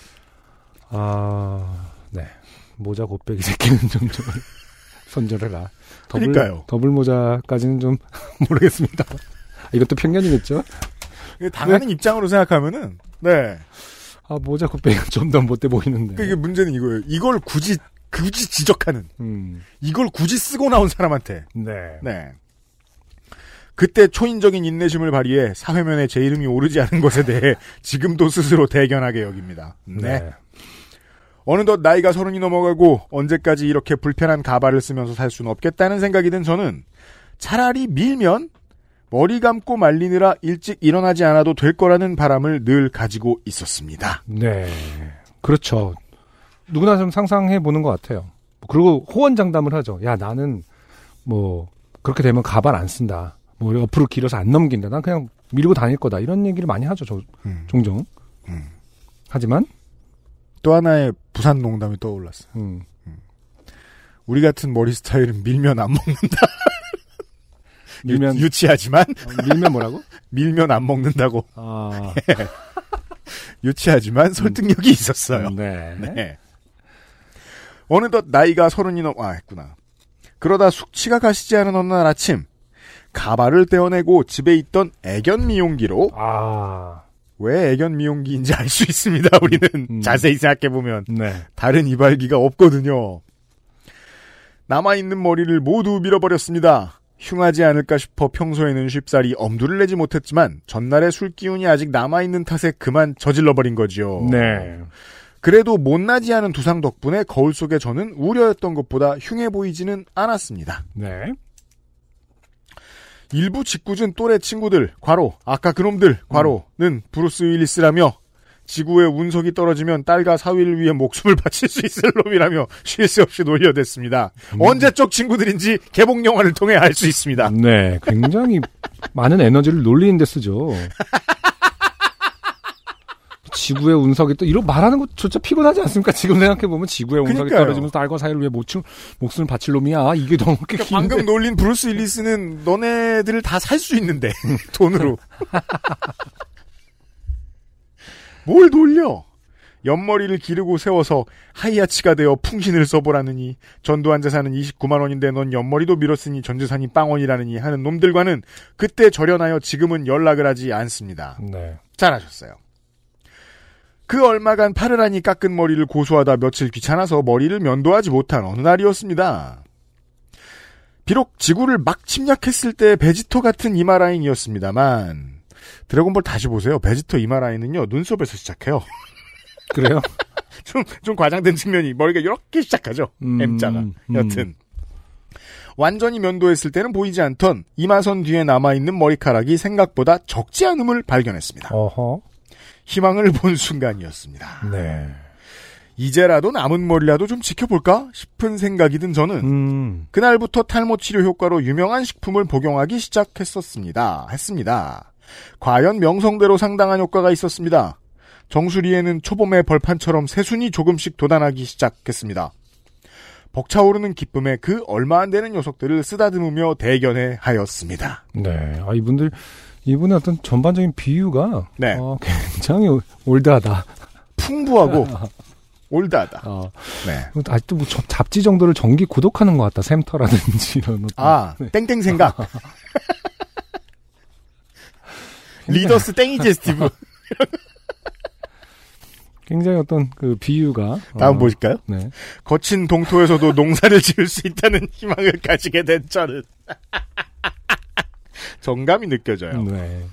아, 네. 모자 곱빼기 새끼는 좀, 좀 손절해라. 더블, 그러니까요. 더블 모자까지는 좀 모르겠습니다. 이것도 편견이겠죠? 당하는 입장으로 생각하면은 네. 아 모자 굿배가 좀 더 못돼 보이는데. 그러니까 이게 문제는 이거예요. 이걸 굳이 굳이 지적하는 음, 이걸 굳이 쓰고 나온 사람한테 네. 네. 그때 초인적인 인내심을 발휘해 사회면에 제 이름이 오르지 않은 것에 대해 지금도 스스로 대견하게 여깁니다. 네. 어느덧 나이가 서른이 넘어가고 언제까지 이렇게 불편한 가발을 쓰면서 살 수는 없겠다는 생각이 든 저는 차라리 밀면 머리 감고 말리느라 일찍 일어나지 않아도 될 거라는 바람을 늘 가지고 있었습니다. 네. 그렇죠. 누구나 좀 상상해 보는 것 같아요. 그리고 호언장담을 하죠. 야, 나는 뭐, 그렇게 되면 가발 안 쓴다. 뭐, 옆으로 길어서 안 넘긴다. 난 그냥 밀고 다닐 거다. 이런 얘기를 많이 하죠. 저, 음. 종종. 음. 하지만, 또 하나의 부산 농담이 떠올랐어요. 음, 우리 같은 머리 스타일은 밀면 안 먹는다. 밀면, 유, 유치하지만 어, 밀면 뭐라고? 밀면 안 먹는다고 아, 유치하지만 설득력이 있었어요. 네. 네. 어느덧 나이가 서른이 넘, 아, 했구나. 그러다 숙취가 가시지 않은 어느 날 아침, 가발을 떼어내고 집에 있던 애견 미용기로, 아, 왜 애견 미용기인지 알 수 있습니다, 우리는. 음. 자세히 생각해보면. 네. 다른 이발기가 없거든요. 남아있는 머리를 모두 밀어버렸습니다. 흉하지 않을까 싶어 평소에는 쉽사리 엄두를 내지 못했지만, 전날의 술 기운이 아직 남아있는 탓에 그만 저질러버린 거지요. 네. 그래도 못나지 않은 두상 덕분에 거울 속에 저는 우려했던 것보다 흉해 보이지는 않았습니다. 네. 일부 짓궂은 또래 친구들, 과로, 아까 그놈들, 과로는 브루스 윌리스라며 지구의 운석이 떨어지면 딸과 사위를 위해 목숨을 바칠 수 있을 놈이라며 쉴 새 없이 놀려댔습니다. 언제적 친구들인지 개봉 영화를 통해 알 수 있습니다. 네. 굉장히 많은 에너지를 놀리는 데 쓰죠. 지구의 운석이 또 이런 말하는 것조차 피곤하지 않습니까? 지금 생각해 보면 지구의 운석이 그러니까요. 떨어지면서 딸과 사위를 위해 목숨 목숨을 바칠 놈이야. 이게 너무 게 그러니까 방금 놀린 브루스 윌리스는 너네들을 다 살 수 있는데 돈으로 뭘 놀려? 옆머리를 기르고 세워서 하이아치가 되어 풍신을 써보라느니 전두환 재산은 29만 원인데 넌 옆머리도 밀었으니 전 재산이 빵원이라느니 하는 놈들과는 그때 절연하여 지금은 연락을 하지 않습니다. 네. 잘하셨어요. 그 얼마간 파르라니 깎은 머리를 고수하다 며칠 귀찮아서 머리를 면도하지 못한 어느 날이었습니다. 비록 지구를 막 침략했을 때 베지터 같은 이마 라인이었습니다만 드래곤볼 다시 보세요. 베지터 이마 라인은요 눈썹에서 시작해요. 그래요? 좀, 좀 과장된 측면이 머리가 이렇게 시작하죠. 음, M자가. 음. 여튼. 완전히 면도했을 때는 보이지 않던 이마선 뒤에 남아있는 머리카락이 생각보다 적지 않음을 발견했습니다. 어허. 희망을 본 순간이었습니다. 네. 이제라도 남은 머리라도 좀 지켜볼까 싶은 생각이 든 저는 음. 그날부터 탈모 치료 효과로 유명한 식품을 복용하기 시작했었습니다. 했습니다. 과연 명성대로 상당한 효과가 있었습니다. 정수리에는 초봄의 벌판처럼 새순이 조금씩 돋아나기 시작했습니다. 벅차오르는 기쁨에 그 얼마 안 되는 녀석들을 쓰다듬으며 대견해 하였습니다. 네. 아 이분들 이분의 어떤 전반적인 비유가 네. 어, 굉장히 올드하다. 풍부하고 올드하다. 어, 네. 아직도 뭐 저- 잡지 정도를 정기 구독하는 것 같다. 샘터라든지 이런. 아, 땡땡 생각. 리더스 땡이제 스티브. 굉장히 어떤 그 비유가 다음 어, 보실까요? 네. 거친 동토에서도 농사를 지을 수 있다는 희망을 가지게 된 저는 정감이 느껴져요. 네.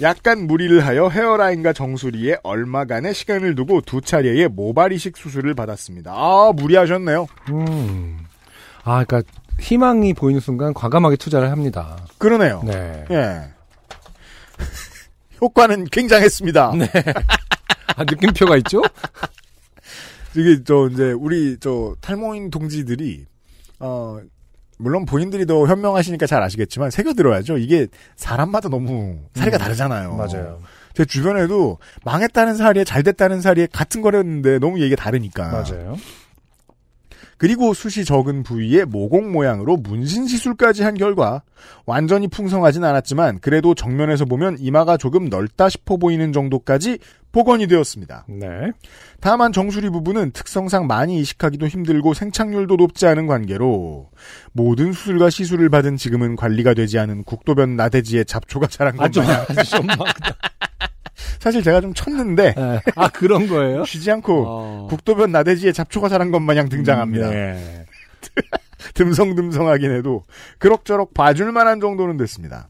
약간 무리를 하여 헤어라인과 정수리에 얼마간의 시간을 두고 두 차례의 모발 이식 수술을 받았습니다. 아 무리하셨네요. 음. 아, 그러니까 희망이 보이는 순간 과감하게 투자를 합니다. 그러네요. 네. 예. 효과는 굉장했습니다. 네. 아, 느낌표가 있죠? 이게 저 이제 우리 저 탈모인 동지들이 어 물론 본인들이 더 현명하시니까 잘 아시겠지만 새겨 들어야죠. 이게 사람마다 너무 사리가 음, 다르잖아요. 맞아요. 제 주변에도 망했다는 사리에 잘 됐다는 사리에 같은 거랬는데 너무 얘기가 다르니까. 맞아요. 그리고 숱이 적은 부위에 모공 모양으로 문신 시술까지 한 결과 완전히 풍성하진 않았지만 그래도 정면에서 보면 이마가 조금 넓다 싶어 보이는 정도까지 복원이 되었습니다. 네. 다만 정수리 부분은 특성상 많이 이식하기도 힘들고 생착률도 높지 않은 관계로 모든 수술과 시술을 받은 지금은 관리가 되지 않은 국도변 나대지에 잡초가 자란 것 아주 마냥 아주 좀막 사실 제가 좀 쳤는데 아 그런 거예요? 쉬지 않고 어. 국도변 나대지에 잡초가 자란 것 마냥 등장합니다. 네. 듬성듬성하긴 해도 그럭저럭 봐줄 만한 정도는 됐습니다.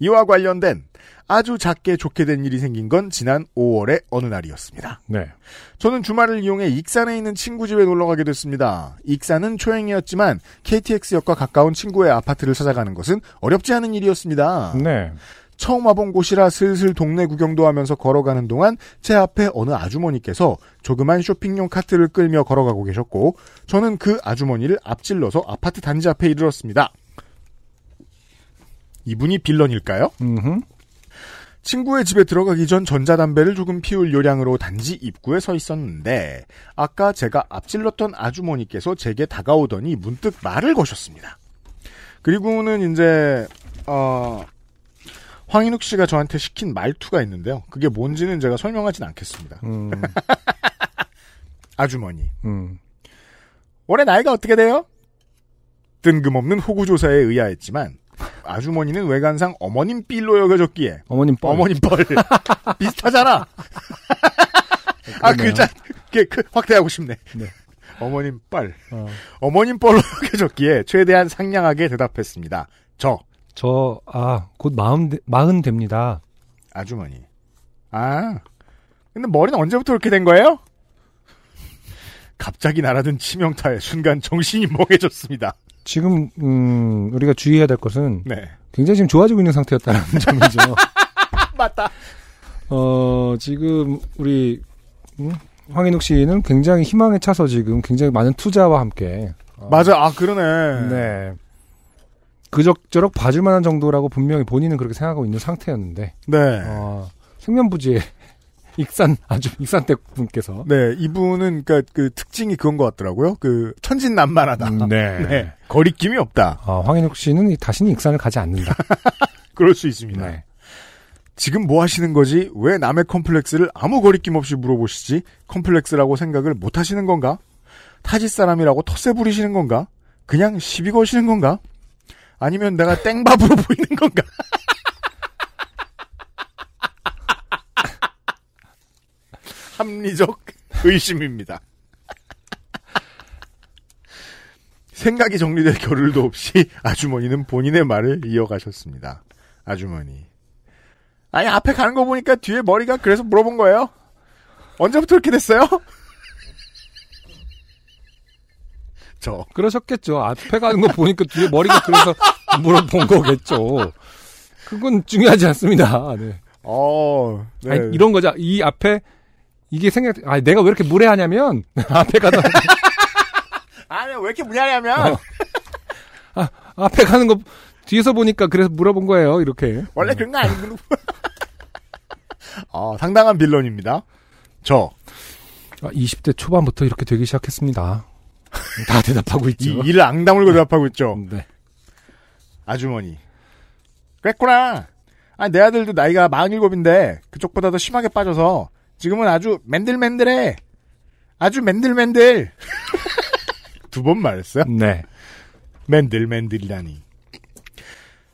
이와 관련된 아주 작게 좋게 된 일이 생긴 건 지난 5월의 어느 날이었습니다. 네. 저는 주말을 이용해 익산에 있는 친구 집에 놀러 가게 됐습니다. 익산은 초행이었지만 KTX역과 가까운 친구의 아파트를 찾아가는 것은 어렵지 않은 일이었습니다. 네. 처음 와본 곳이라 슬슬 동네 구경도 하면서 걸어가는 동안 제 앞에 어느 아주머니께서 조그만 쇼핑용 카트를 끌며 걸어가고 계셨고 저는 그 아주머니를 앞질러서 아파트 단지 앞에 이르렀습니다. 이분이 빌런일까요? 음흠. 친구의 집에 들어가기 전 전자담배를 조금 피울 요량으로 단지 입구에 서 있었는데 아까 제가 앞질렀던 아주머니께서 제게 다가오더니 문득 말을 거셨습니다. 그리고는 이제 어 황인욱 씨가 저한테 시킨 말투가 있는데요. 그게 뭔지는 제가 설명하진 않겠습니다. 음. 아주머니. 음. 올해 나이가 어떻게 돼요? 뜬금없는 호구조사에 의아했지만 아주머니는 외관상 어머님 삘로 여겨졌기에 어머님 뻘. 어머님 뻘 비슷하잖아. 아. 글자 그, 그, 확대하고 싶네. 네. 어머님 뻘 어. 어머님 뻘로 여겨졌기에 최대한 상냥하게 대답했습니다. 저 저, 아, 곧 마흔, 되- 마흔 됩니다. 아주머니. 아 근데 머리는 언제부터 그렇게 된 거예요? 갑자기 날아든 치명타에 순간 정신이 멍해졌습니다. 지금, 음, 우리가 주의해야 될 것은 네. 굉장히 지금 좋아지고 있는 상태였다는 점이죠. 맞다. 어, 지금, 우리, 음? 황인욱 씨는 굉장히 희망에 차서 지금 굉장히 많은 투자와 함께. 어, 맞아. 아 그러네. 네. 그럭저럭 봐줄 만한 정도라고 분명히 본인은 그렇게 생각하고 있는 상태였는데, 네. 어, 생면부지에 익산, 아주 익산댁 분께서. 네, 이분은 그니까 그 특징이 그건 것 같더라고요. 그 천진난만하다. 음, 네. 네, 거리낌이 없다. 아, 황인욱 씨는 다시는 익산을 가지 않는다. 그럴 수 있습니다. 네. 지금 뭐 하시는 거지? 왜 남의 컴플렉스를 아무 거리낌 없이 물어보시지? 컴플렉스라고 생각을 못 하시는 건가? 타지 사람이라고 텃세 부리시는 건가? 그냥 시비 거시는 건가? 아니면 내가 땡밥으로 보이는 건가? 합리적 의심입니다. 생각이 정리될 겨를도 없이 아주머니는 본인의 말을 이어가셨습니다. 아주머니. 아니, 앞에 가는 거 보니까 뒤에 머리가 그래서 물어본 거예요? 언제부터 이렇게 됐어요? 저, 그러셨겠죠. 앞에 가는 거 보니까 뒤에 머리가 그래서 물어본 거겠죠. 그건 중요하지 않습니다. 네. 어, 네. 아니, 이런 거죠. 이 앞에 이게 생각, 아, 내가 왜 이렇게 무례하냐면 앞에 가다 아니, 왜 이렇게 무냐냐면, 어. 앞에 가는 거 뒤에서 보니까 그래서 물어본 거예요. 이렇게. 원래 그런 거 아니고. 어, 상당한 빌런입니다. 저, 아, 20대 초반부터 이렇게 되기 시작했습니다. 다 대답하고 이 있죠. 일을 앙다물고 대답하고 있죠. 네. 아주머니. 그랬구나. 아, 내 아들도 나이가 47인데, 그쪽보다 더 심하게 빠져서, 지금은 아주 맨들맨들해. 아주 맨들맨들. 두 번 말했어요? 네. 맨들맨들이라니.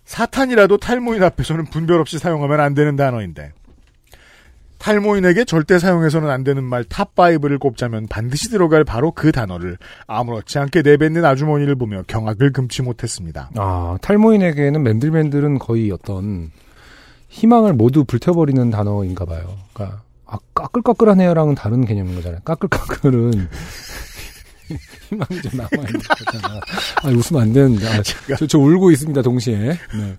사탄이라도 탈모인 앞에서는 분별 없이 사용하면 안 되는 단어인데. 탈모인에게 절대 사용해서는 안 되는 말 탑5를 꼽자면 반드시 들어갈 바로 그 단어를 아무렇지 않게 내뱉는 아주머니를 보며 경악을 금치 못했습니다. 아, 탈모인에게는 맨들맨들은 거의 어떤 희망을 모두 불태워버리는 단어인가 봐요. 그러니까 아, 까끌까끌하네요랑은 다른 개념인 거잖아요. 까끌까끌은 희망이 좀 남아있는 거잖아. 아, 웃으면 안 되는데. 아, 저, 저 울고 있습니다, 동시에. 네.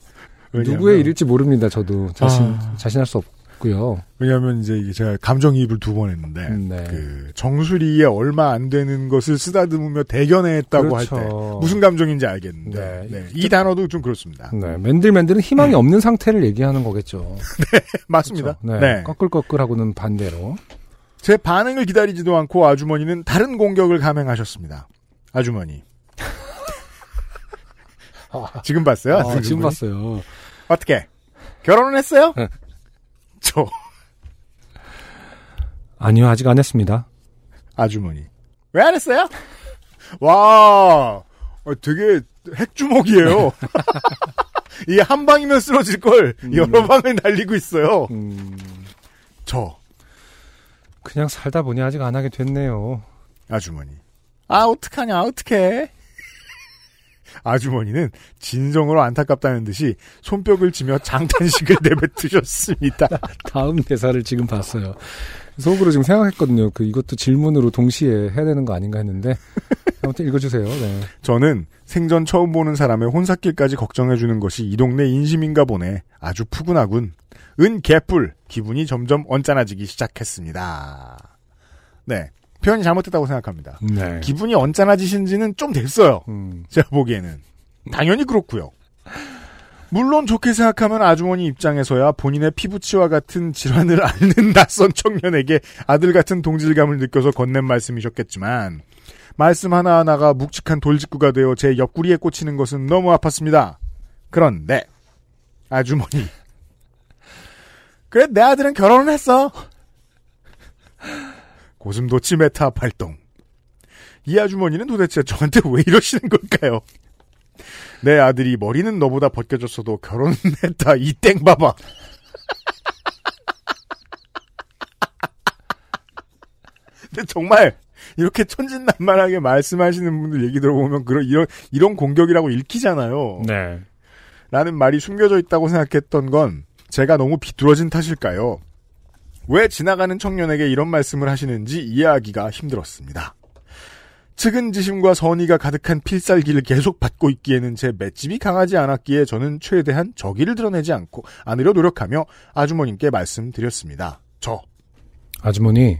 왜냐면- 누구의 일일지 모릅니다, 저도. 자신, 아. 자신할 수 없고 요. 왜냐하면 이제 제가 감정이입을 두 번 했는데 네. 그 정수리에 얼마 안 되는 것을 쓰다듬으며 대견해했다고 때 그렇죠. 무슨 감정인지 알겠는데 네. 네, 이 단어도 좀 그렇습니다. 네. 맨들맨들은 희망이 없는 상태를 얘기하는 거겠죠. 맞습니다. 그렇죠. 네. 꺼끌꺼끌하고는 반대로. 제 반응을 기다리지도 않고 아주머니는 다른 공격을 감행하셨습니다. 아주머니. 지금 봤어요? 아, 지금 봤어요. 어떻게? 결혼은 했어요? 저 아니요, 아직 안 했습니다. 아주머니. 왜 안 했어요? 와, 어, 되게 핵주먹이에요. 이게 한 방이면 쓰러질 걸 여러 방을 날리고 있어요. 음, 저 그냥 살다 보니 아직 안 하게 됐네요. 아주머니. 아 어떡하냐 어떡해. 아주머니는 진정으로 안타깝다는 듯이 손뼉을 치며 장탄식을 내뱉으셨습니다. 다음 대사를 지금 봤어요. 속으로 지금 생각했거든요. 그 이것도 질문으로 동시에 해야 되는 거 아닌가 했는데 아무튼 읽어주세요. 네. 저는 생전 처음 보는 사람의 혼사길까지 걱정해주는 것이 이 동네 인심인가 보네. 아주 푸근하군. 은 개뿔. 기분이 점점 언짢아지기 시작했습니다. 네. 표현이 잘못됐다고 생각합니다. 네. 기분이 언짢아지신 지는 좀 됐어요. 음, 제가 보기에는. 당연히 그렇고요. 물론 좋게 생각하면 아주머니 입장에서야 본인의 피부치와 같은 질환을 앓는 낯선 청년에게 아들 같은 동질감을 느껴서 건넨 말씀이셨겠지만 말씀 하나하나가 묵직한 돌직구가 되어 제 옆구리에 꽂히는 것은 너무 아팠습니다. 그런데 아주머니 그래 내 아들은 결혼을 했어. 고슴도치 메타 발동. 이 아주머니는 도대체 저한테 왜 이러시는 걸까요? 내 아들이 머리는 너보다 벗겨졌어도 결혼했다 이 땡 봐봐. 근데 정말 이렇게 천진난만하게 말씀하시는 분들 얘기 들어보면 그런 이런 이런 공격이라고 읽히잖아요. 네. 라는 말이 숨겨져 있다고 생각했던 건 제가 너무 비뚤어진 탓일까요? 왜 지나가는 청년에게 이런 말씀을 하시는지 이해하기가 힘들었습니다. 측은지심과 선의가 가득한 필살기를 계속 받고 있기에는 제 맷집이 강하지 않았기에 저는 최대한 저기를 드러내지 않고 않으려 노력하며 아주머님께 말씀드렸습니다. 저 아주머니,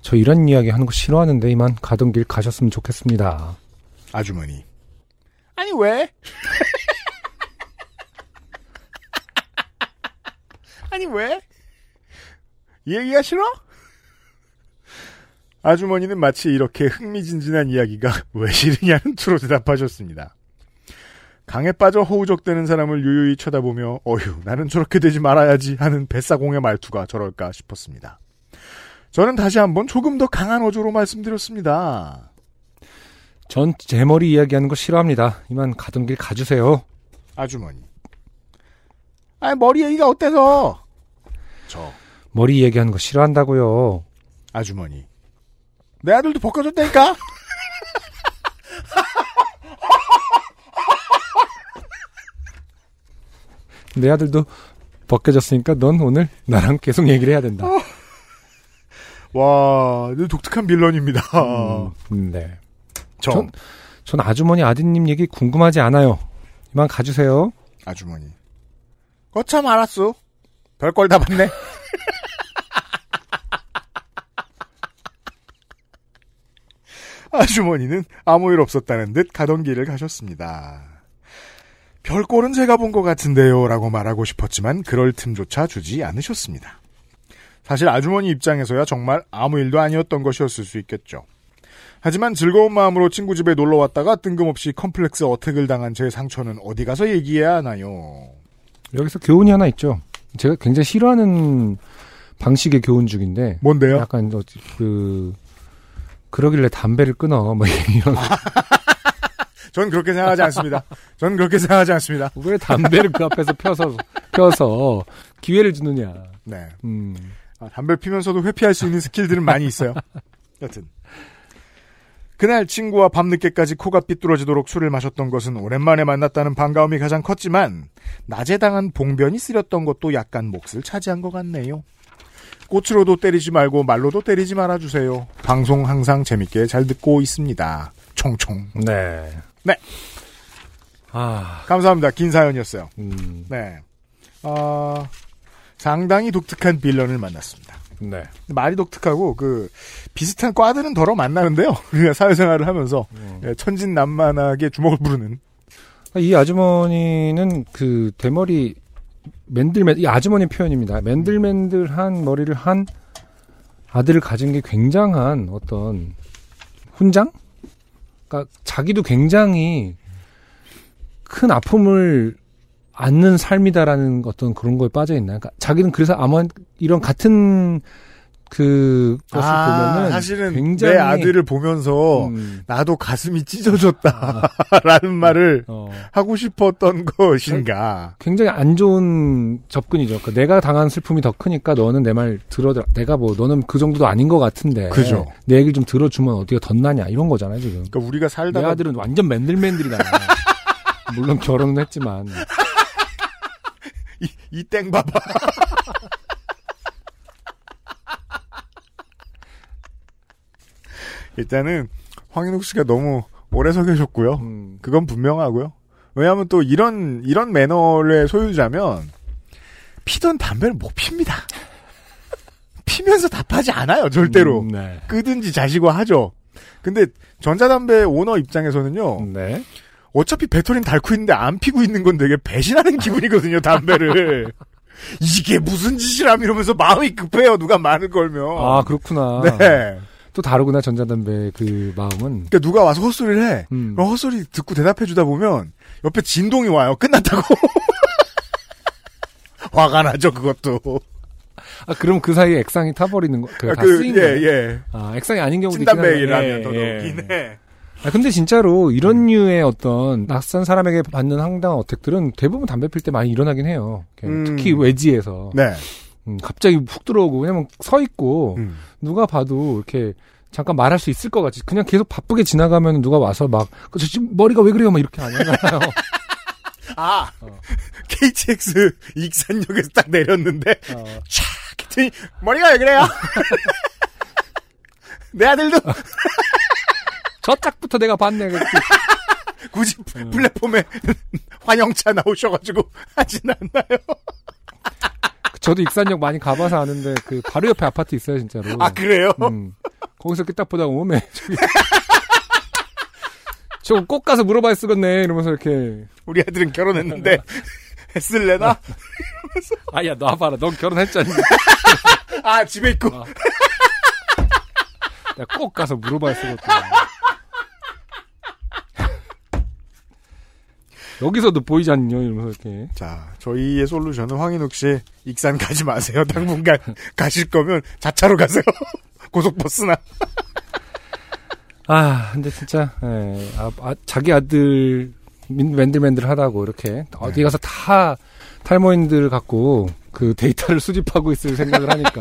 저 이런 이야기 하는 거 싫어하는데 이만 가던 길 가셨으면 좋겠습니다. 아주머니. 아니 왜? 아니 왜? 이 얘기가 싫어? 아주머니는 마치 이렇게 흥미진진한 이야기가 왜 싫으냐는 투로 대답하셨습니다. 강에 빠져 허우적대는 사람을 유유히 쳐다보며 어휴 나는 저렇게 되지 말아야지 하는 뱃사공의 말투가 저럴까 싶었습니다. 저는 다시 한번 조금 더 강한 어조로 말씀드렸습니다. 전 제 머리 이야기하는 거 싫어합니다. 이만 가던 길 가주세요. 아주머니. 아니 머리 얘기가 어때서? 저 머리 이야기하는 거 싫어한다고요. 아주머니. 내 아들도 벗겨졌다니까? 내 아들도 벗겨졌으니까 넌 오늘 나랑 계속 얘기를 해야 된다. 와, 늘 독특한 빌런입니다. 음, 네. 저 전- 전 아주머니 아드님 얘기 궁금하지 않아요. 이만 가주세요. 아주머니. 거참 알았어. 별걸 다 봤네. 아주머니는 아무 일 없었다는 듯 가던 길을 가셨습니다. 별꼴은 제가 본 것 같은데요. 라고 말하고 싶었지만 그럴 틈조차 주지 않으셨습니다. 사실 아주머니 입장에서야 정말 아무 일도 아니었던 것이었을 수 있겠죠. 하지만 즐거운 마음으로 친구 집에 놀러 왔다가 뜬금없이 컴플렉스 어택을 당한 제 상처는 어디 가서 얘기해야 하나요? 여기서 교훈이 하나 있죠. 제가 굉장히 싫어하는 방식의 교훈 중인데 뭔데요? 약간 어, 그 그러길래 담배를 끊어 뭐 이런 전 그렇게 생각하지 않습니다. 전 그렇게 생각하지 않습니다. 왜 담배를 그 앞에서 펴서 펴서 기회를 주느냐. 네. 음. 아, 담배 피면서도 회피할 수 있는 스킬들은 많이 있어요. 여튼. 그날 친구와 밤늦게까지 코가 삐뚤어지도록 술을 마셨던 것은 오랜만에 만났다는 반가움이 가장 컸지만 낮에 당한 봉변이 쓰렸던 것도 약간 몫을 차지한 것 같네요. 꽃으로도 때리지 말고 말로도 때리지 말아주세요. 방송 항상 재밌게 잘 듣고 있습니다. 총총. 네. 네. 아. 감사합니다. 긴 사연이었어요. 음. 네. 어, 상당히 독특한 빌런을 만났습니다. 네. 말이 독특하고 그 비슷한 과들은 덜어 만나는데요. 우리가 사회생활을 하면서 음. 예, 천진난만하게 주먹을 부르는 이 아주머니는 그 대머리 맨들맨 이 아주머니 표현입니다. 맨들맨들한 머리를 한 아들을 가진 게 굉장한 어떤 훈장? 그러니까 자기도 굉장히 큰 아픔을 안는 삶이다라는 어떤 그런 거에 빠져 있나. 그러니까 자기는 그래서 아마 이런 같은 그 것을 아, 보면은 사실은 굉장히 내 아들을 보면서 음, 나도 가슴이 찢어졌다라는 말을 어, 하고 싶었던 것인가. 굉장히 안 좋은 접근이죠. 그러니까 내가 당한 슬픔이 더 크니까 너는 내 말 들어 내가 뭐 너는 그 정도도 아닌 것 같은데 그죠. 내 얘기를 좀 들어주면 어디가 덧나냐 이런 거잖아요 지금. 그러니까 우리가 내 살다가 아들은 완전 맨들맨들이다. 물론 결혼은 했지만 이, 이 땡 봐봐. 일단은 황인욱 씨가 너무 오래 서 계셨고요. 음, 그건 분명하고요. 왜냐하면 또 이런 이런 매너의 소유자면 피던 담배를 못 핍니다. 피면서 답하지 않아요, 절대로. 음, 네. 끄든지 자시고 하죠. 근데 전자담배 오너 입장에서는요. 네. 어차피 배터리는 닳고 있는데 안 피고 있는 건 되게 배신하는 기분이거든요, 담배를. 이게 무슨 짓이람 이러면서 마음이 급해요, 누가 말을 걸면. 아 그렇구나. 네. 또 다르구나 전자담배 그 마음은. 그러니까 누가 와서 헛소리를 해. 음. 그럼 헛소리 듣고 대답해 주다 보면 옆에 진동이 와요. 끝났다고. 화가 나죠, 그것도. 아 그럼 그 사이에 액상이 타버리는 거. 그다 그, 쓰인 예, 거예요. 예. 아 액상이 아닌 경우도 있긴 한데. 더 예, 높긴 예. 해. 아 근데 진짜로 이런 음. 류의 어떤 낯선 사람에게 받는 황당한 어택들은 대부분 담배 필 때 많이 일어나긴 해요. 음. 특히 외지에서. 네. 음, 갑자기 훅 들어오고 왜냐면 서 있고 음. 누가 봐도 이렇게 잠깐 말할 수 있을 것 같지. 그냥 계속 바쁘게 지나가면 누가 와서 막, 그, 저 지금 머리가 왜 그래요? 막 이렇게 안 하잖아요. 아, 어. KTX 익산역에서 딱 내렸는데, 어. 촥! 했더니, 머리가 왜 그래요? 내 아들도 저 짝부터 내가 봤네. 굳이 음. 플랫폼에 환영차 나오셔가지고 하진 않나요? 저도 익산역 많이 가봐서 아는데 그 바로 옆에 아파트 있어요 진짜로. 아, 그래요? 음. 거기서 이렇게 딱 보다가 오메 저기 저거 꼭 가서 물어봐야 쓰겠네 이러면서 이렇게 우리 애들은 결혼했는데, 했을래나? 아야 놔봐라 넌 결혼했잖니 아, 집에 있고. 아. 내가 꼭 가서 물어봐야 쓰겠구 여기서도 보이지 않냐 이러면서 이렇게 자, 저희의 솔루션은 황인욱 씨, 익산 가지 마세요. 당분간 가실 거면 자차로 가세요. 고속버스나. 아 근데 진짜 예, 아, 아, 자기 아들 민- 맨들맨들하다고 이렇게 어디 가서 다 탈모인들 갖고 그 데이터를 수집하고 있을 생각을 하니까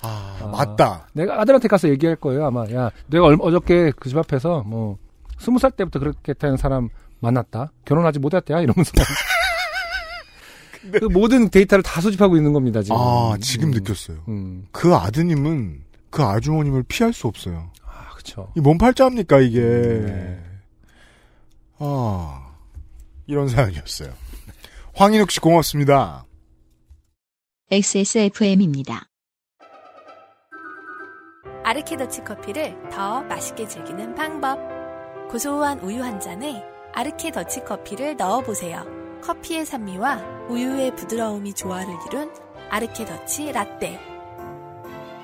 아, 아. 맞다. 내가 아들한테 가서 얘기할 거예요 아마 야 내가 얼, 어저께 그 집 앞에서 뭐 스무 살 때부터 그렇게 타는 사람 만났다 결혼하지 못했대야 이러면서 그 모든 데이터를 다 수집하고 있는 겁니다 지금 아, 지금 음, 느꼈어요. 음. 그 아드님은 그 아주머님을 피할 수 없어요. 아 그쵸 이뭔 팔자입니까, 이게. 네. 아, 이런 사연이었어요. 황인욱 씨 고맙습니다. XSFM입니다. 아르케더치 커피를 더 맛있게 즐기는 방법. 고소한 우유 한 잔에 아르케 더치 커피를 넣어보세요. 커피의 산미와 우유의 부드러움이 조화를 이룬 아르케 더치 라떼.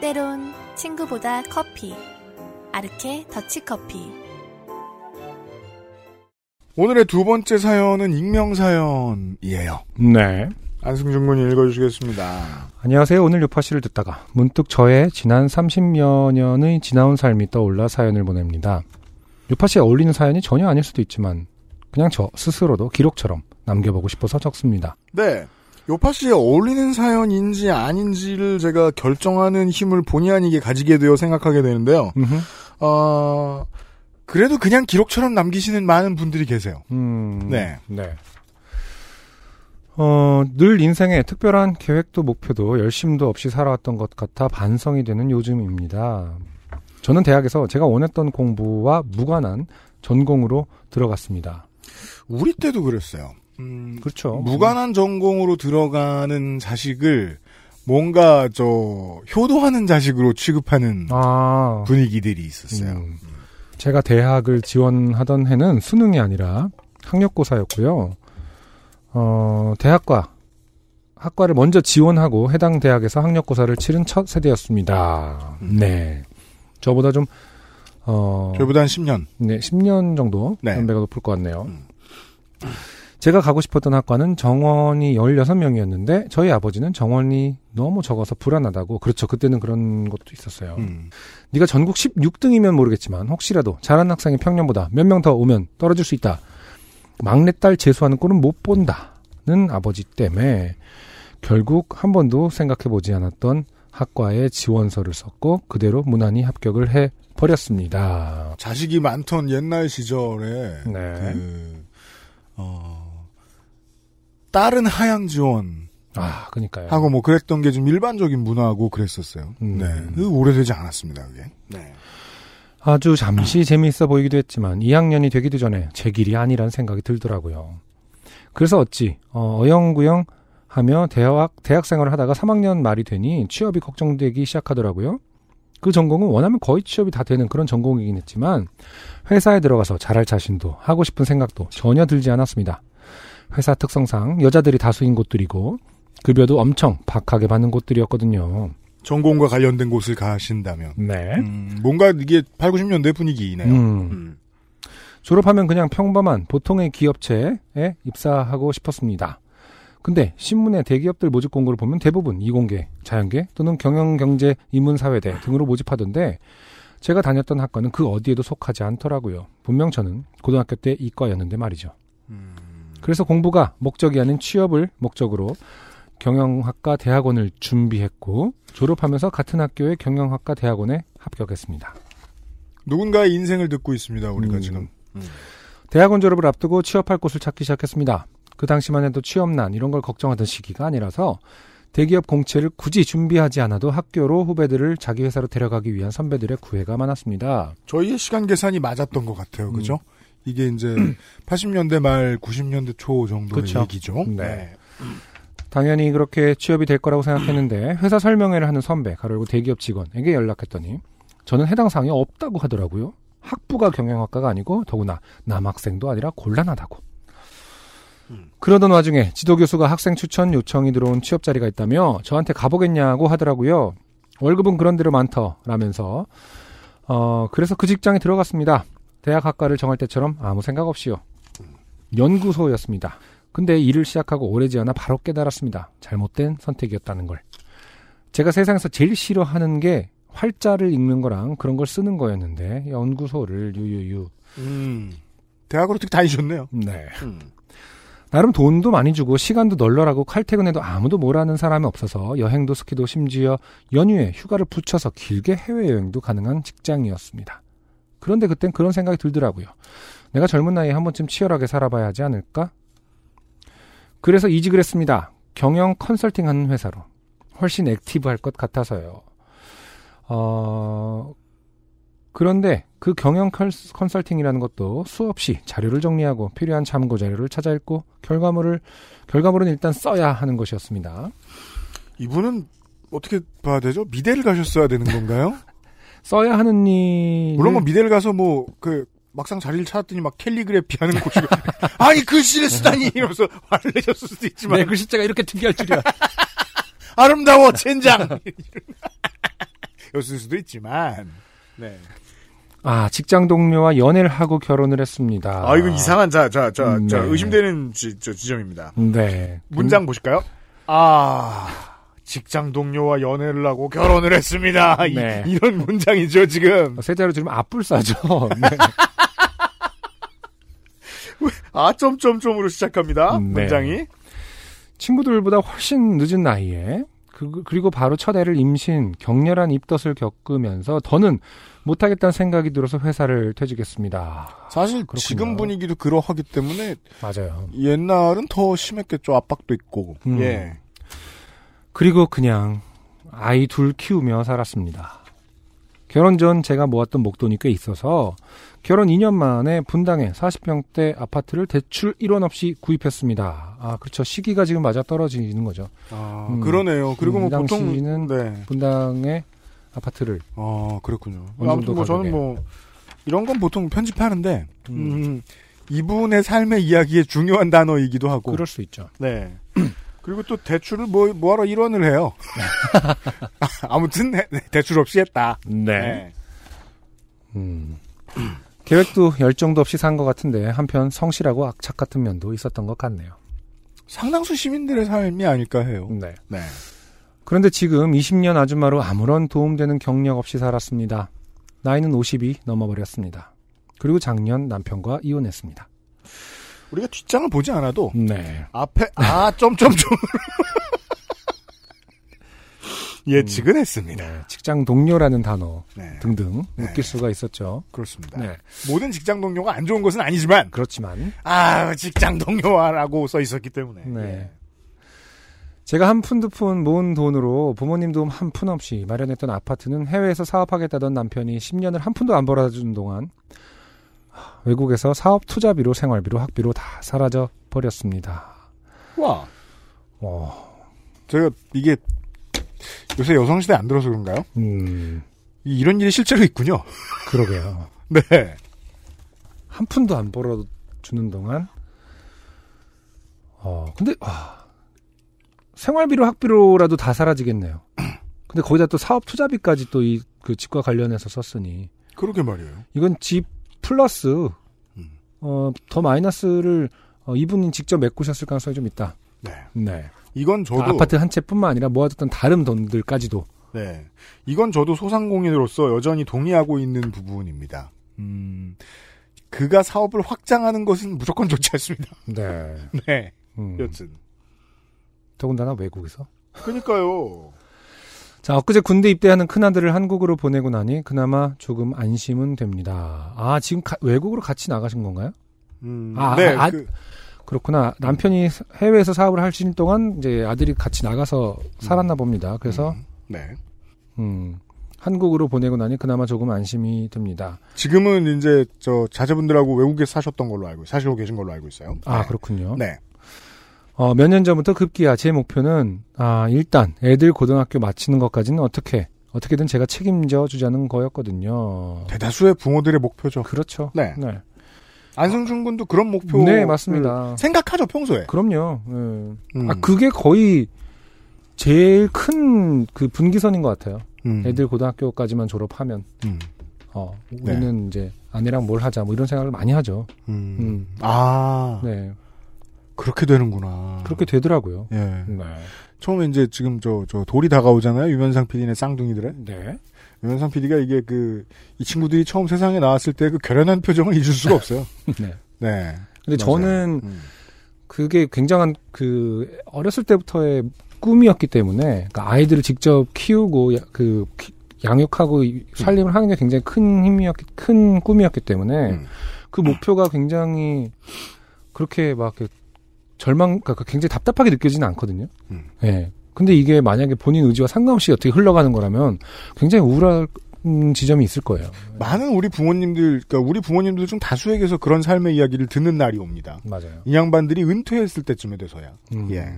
때론 친구보다 커피. 아르케 더치 커피. 오늘의 두 번째 사연은 익명 사연이에요. 네 안승준 군이 읽어주시겠습니다. 안녕하세요. 오늘 요파씨를 듣다가 문득 저의 지난 30여 년의 지나온 삶이 떠올라 사연을 보냅니다. 요파씨에 어울리는 사연이 전혀 아닐 수도 있지만 그냥 저 스스로도 기록처럼 남겨보고 싶어서 적습니다. 네. 요파 씨에 어울리는 사연인지 아닌지를 제가 결정하는 힘을 본의 아니게 가지게 되어 생각하게 되는데요. 음흠. 어, 그래도 그냥 기록처럼 남기시는 많은 분들이 계세요. 음, 네. 네. 어, 늘 인생에 특별한 계획도 목표도 열심도 없이 살아왔던 것 같아 반성이 되는 요즘입니다. 저는 대학에서 제가 원했던 공부와 무관한 전공으로 들어갔습니다. 우리 때도 그랬어요. 음, 그렇죠. 무관한 전공으로 들어가는 자식을 뭔가 저 효도하는 자식으로 취급하는 아, 분위기들이 있었어요. 음. 제가 대학을 지원하던 해는 수능이 아니라 학력고사였고요. 어, 대학과 학과를 먼저 지원하고 해당 대학에서 학력고사를 치른 첫 세대였습니다. 음. 네. 저보다 좀 어, 저희보다 한 10년. 네, 10년 정도 네. 연배가 높을 것 같네요. 음. 제가 가고 싶었던 학과는 정원이 16명이었는데 저희 아버지는 정원이 너무 적어서 불안하다고 그렇죠. 그때는 그런 것도 있었어요. 음. 네가 전국 16등이면 모르겠지만 혹시라도 잘하는 학생이 평년보다 몇 명 더 오면 떨어질 수 있다. 막내딸 재수하는 꼴은 못 본다는 아버지 때문에 결국 한 번도 생각해 보지 않았던 학과에 지원서를 썼고 그대로 무난히 합격을 해 버렸습니다. 자식이 많던 옛날 시절에 네. 그, 어, 딸은 하향 지원 아, 그니까요. 하고 뭐 그랬던 게 좀 일반적인 문화고 그랬었어요. 음. 네. 그 오래되지 않았습니다, 그게. 네. 아주 잠시 재미있어 보이기도 했지만 2학년이 되기도 전에 제 길이 아니란 생각이 들더라고요. 그래서 어찌 어, 어영구영 하며 대학 대학 생활을 하다가 3학년 말이 되니 취업이 걱정되기 시작하더라고요. 그 전공은 원하면 거의 취업이 다 되는 그런 전공이긴 했지만 회사에 들어가서 잘할 자신도 하고 싶은 생각도 전혀 들지 않았습니다. 회사 특성상 여자들이 다수인 곳들이고 급여도 엄청 박하게 받는 곳들이었거든요. 전공과 관련된 곳을 가신다면. 네. 음, 뭔가 이게 8, 90년대 분위기네요. 음. 음. 졸업하면 그냥 평범한 보통의 기업체에 입사하고 싶었습니다. 근데 신문에 대기업들 모집 공고를 보면 대부분 이공계, 자연계 또는 경영경제 인문사회대 등으로 모집하던데 제가 다녔던 학과는 그 어디에도 속하지 않더라고요. 분명 저는 고등학교 때 이과였는데 말이죠. 음. 그래서 공부가 목적이 아닌 취업을 목적으로 경영학과 대학원을 준비했고 졸업하면서 같은 학교의 경영학과 대학원에 합격했습니다. 누군가의 인생을 듣고 있습니다, 우리가 음. 지금. 대학원 졸업을 앞두고 취업할 곳을 찾기 시작했습니다. 그 당시만 해도 취업난 이런 걸 걱정하던 시기가 아니라서 대기업 공채를 굳이 준비하지 않아도 학교로 후배들을 자기 회사로 데려가기 위한 선배들의 구애가 많았습니다. 저희의 시간 계산이 맞았던 것 같아요, 그죠? 음. 이게 이제 80년대 말 90년대 초 정도의 그쵸. 얘기죠. 네. 당연히 그렇게 취업이 될 거라고 생각했는데 회사 설명회를 하는 선배, 가로고 대기업 직원에게 연락했더니 저는 해당 사항이 없다고 하더라고요. 학부가 경영학과가 아니고 더구나 남학생도 아니라 곤란하다고. 그러던 와중에 지도 교수가 학생 추천 요청이 들어온 취업 자리가 있다며 저한테 가보겠냐고 하더라고요. 월급은 그런 대로 많더라면서 어 그래서 그 직장에 들어갔습니다. 대학 학과를 정할 때처럼 아무 생각 없이요. 연구소였습니다. 근데 일을 시작하고 오래지 않아 바로 깨달았습니다. 잘못된 선택이었다는 걸. 제가 세상에서 제일 싫어하는 게 활자를 읽는 거랑 그런 걸 쓰는 거였는데 연구소를 유유유. 음. 대학으로 어떻게 다니셨네요. 네. 음. 나름 돈도 많이 주고 시간도 널널하고 칼퇴근해도 아무도 뭐라는 사람이 없어서 여행도 스키도 심지어 연휴에 휴가를 붙여서 길게 해외여행도 가능한 직장이었습니다. 그런데 그땐 그런 생각이 들더라고요. 내가 젊은 나이에 한 번쯤 치열하게 살아봐야 하지 않을까? 그래서 이직을 했습니다. 경영 컨설팅 하는 회사로. 훨씬 액티브할 것 같아서요. 어, 그런데 그 경영 컨- 컨설팅이라는 것도 수없이 자료를 정리하고 필요한 참고 자료를 찾아 읽고 결과물을 결과물은 일단 써야 하는 것이었습니다. 이분은 어떻게 봐야 되죠? 미대를 가셨어야 되는 건가요? 써야 하는 일 물론 뭐 미대를 가서 뭐 그 막상 자리를 찾았더니 막 캘리그래피 하는 곳이 아니 글씨를 쓰다니 이러면서 화를 내셨을 수도 있지만 내 글씨자가 이렇게 특이할 줄이야. 아름다워 젠장 였을 수도 있지만 네. 아 직장 동료와 연애를 하고 결혼을 했습니다. 아 이거 이상한 자 자자 음, 자, 네. 의심되는 지, 저 지점입니다. 네. 문장 보실까요? 아 직장 동료와 연애를 하고 결혼을 했습니다. 네. 이, 런 문장이죠 지금. 음, 세자로 들으면 앞불사죠. 네. 아 점점점으로 시작합니다. 네. 문장이. 친구들보다 훨씬 늦은 나이에 그, 그리고 바로 첫 애를 임신, 격렬한 입덧을 겪으면서 더는 못하겠다는 생각이 들어서 회사를 퇴직했습니다. 사실 그렇군요. 지금 분위기도 그러하기 때문에 맞아요. 옛날은 더 심했겠죠. 압박도 있고. 음. 예. 그리고 그냥 아이 둘 키우며 살았습니다. 결혼 전 제가 모았던 목돈이 꽤 있어서 결혼 2년 만에 분당에 40평대 아파트를 대출 1원 없이 구입했습니다. 아, 그렇죠. 시기가 지금 맞아 떨어지는 거죠. 아, 음. 그러네요. 그리고 음, 뭐이 보통 당시는 네. 분당의 아파트를 아, 그렇군요. 아무튼 뭐 저는 가격에. 뭐 이런 건 보통 편집하는데 음, 음, 이분의 삶의 이야기의 중요한 단어이기도 하고. 그럴 수 있죠. 네. 그리고 또 대출을 뭐 뭐하러 1원을 해요. 아무튼 네, 네, 대출 없이 했다. 네. 음. 계획도 열정도 없이 산 것 같은데 한편 성실하고 악착 같은 면도 있었던 것 같네요. 상당수 시민들의 삶이 아닐까 해요. 네. 네. 그런데 지금 20년 아줌마로 아무런 도움되는 경력 없이 살았습니다. 나이는 50이 넘어버렸습니다. 그리고 작년 남편과 이혼했습니다. 우리가 뒷장을 보지 않아도 네. 앞에 아 점점점 예측은 했습니다. 네. 직장 동료라는 단어 네. 등등 네. 느낄 수가 있었죠. 그렇습니다. 네. 모든 직장 동료가 안 좋은 것은 아니지만 그렇지만 아 직장 동료라고 써 있었기 때문에 네. 예. 제가 한 푼 두 푼 모은 돈으로 부모님 도움 한 푼 없이 마련했던 아파트는 해외에서 사업하겠다던 남편이 10년을 한 푼도 안 벌어준 동안 외국에서 사업 투자비로 생활비로 학비로 다 사라져 버렸습니다. 와 어, 제가 이게 요새 여성시대 안 들어서 그런가요? 음, 이- 이런 일이 실제로 있군요. 그러게요. 네. 한 푼도 안 벌어주는 동안, 어, 근데, 와, 생활비로 학비로라도 다 사라지겠네요. 근데 거기다 또 사업 투자비까지 또 이, 그 집과 관련해서 썼으니, 그러게 말이에요. 이건 집 플러스, 음. 어, 더 마이너스를, 어, 이분이 직접 메꾸셨을 가능성이 좀 있다. 네. 네. 이건 저도 아파트 한 채뿐만 아니라 모아뒀던 다른 돈들까지도. 네. 이건 저도 소상공인으로서 여전히 동의하고 있는 부분입니다. 음, 그가 사업을 확장하는 것은 무조건 좋지 않습니다. 네. 네. 음. 여튼. 더군다나 외국에서. 그니까요. 자, 엊그제 군대 입대하는 큰아들을 한국으로 보내고 나니 그나마 조금 안심은 됩니다. 아, 지금 가- 외국으로 같이 나가신 건가요? 음, 아, 네. 아, 그, 그렇구나. 남편이 해외에서 사업을 하시는 동안 이제 아들이 같이 나가서 살았나 봅니다. 그래서 음, 네. 음, 한국으로 보내고 나니 그나마 조금 안심이 듭니다. 지금은 이제 저 자제분들하고 외국에 사셨던 걸로 알고 사시고 계신 걸로 알고 있어요. 아, 네. 그렇군요. 네. 어, 몇 년 전부터 급기야 제 목표는 아, 일단 애들 고등학교 마치는 것까지는 어떻게 어떻게든 제가 책임져 주자는 거였거든요. 대다수의 부모들의 목표죠. 그렇죠. 네. 네. 안승준 군도 그런 목표. 네, 맞습니다. 생각하죠, 평소에. 그럼요. 예. 음. 아, 그게 거의 제일 큰 그 분기선인 것 같아요. 음. 애들 고등학교까지만 졸업하면, 음. 어, 우리는 이제 아내랑 뭘 하자, 뭐 이런 생각을 많이 하죠. 음. 음. 아, 네. 그렇게 되는구나. 그렇게 되더라고요. 예. 네. 처음에 이제 지금 저, 저 돌이 다가오잖아요. 유면상 PD네 쌍둥이들의. 네. 유면상 PD가 이게 그, 이 친구들이 처음 세상에 나왔을 때 그 결연한 표정을 잊을 수가 없어요. 네. 네. 근데 맞아요. 저는 음. 그게 굉장한 그 어렸을 때부터의 꿈이었기 때문에 그러니까 아이들을 직접 키우고 야- 그 키- 양육하고 이- 살림을 하는 게 굉장히 큰 힘이었기 큰 꿈이었기 때문에 음. 그 목표가 굉장히 그렇게 막 절망 그러니까 굉장히 답답하게 느껴지는 않거든요. 음. 예. 근데 이게 만약에 본인 의지와 상관없이 어떻게 흘러가는 거라면 굉장히 우울한 지점이 있을 거예요. 많은 우리 부모님들, 그러니까 우리 부모님들 중 다수에게서 그런 삶의 이야기를 듣는 날이 옵니다. 맞아요. 이 양반들이 은퇴했을 때쯤에 돼서야. 음. 예.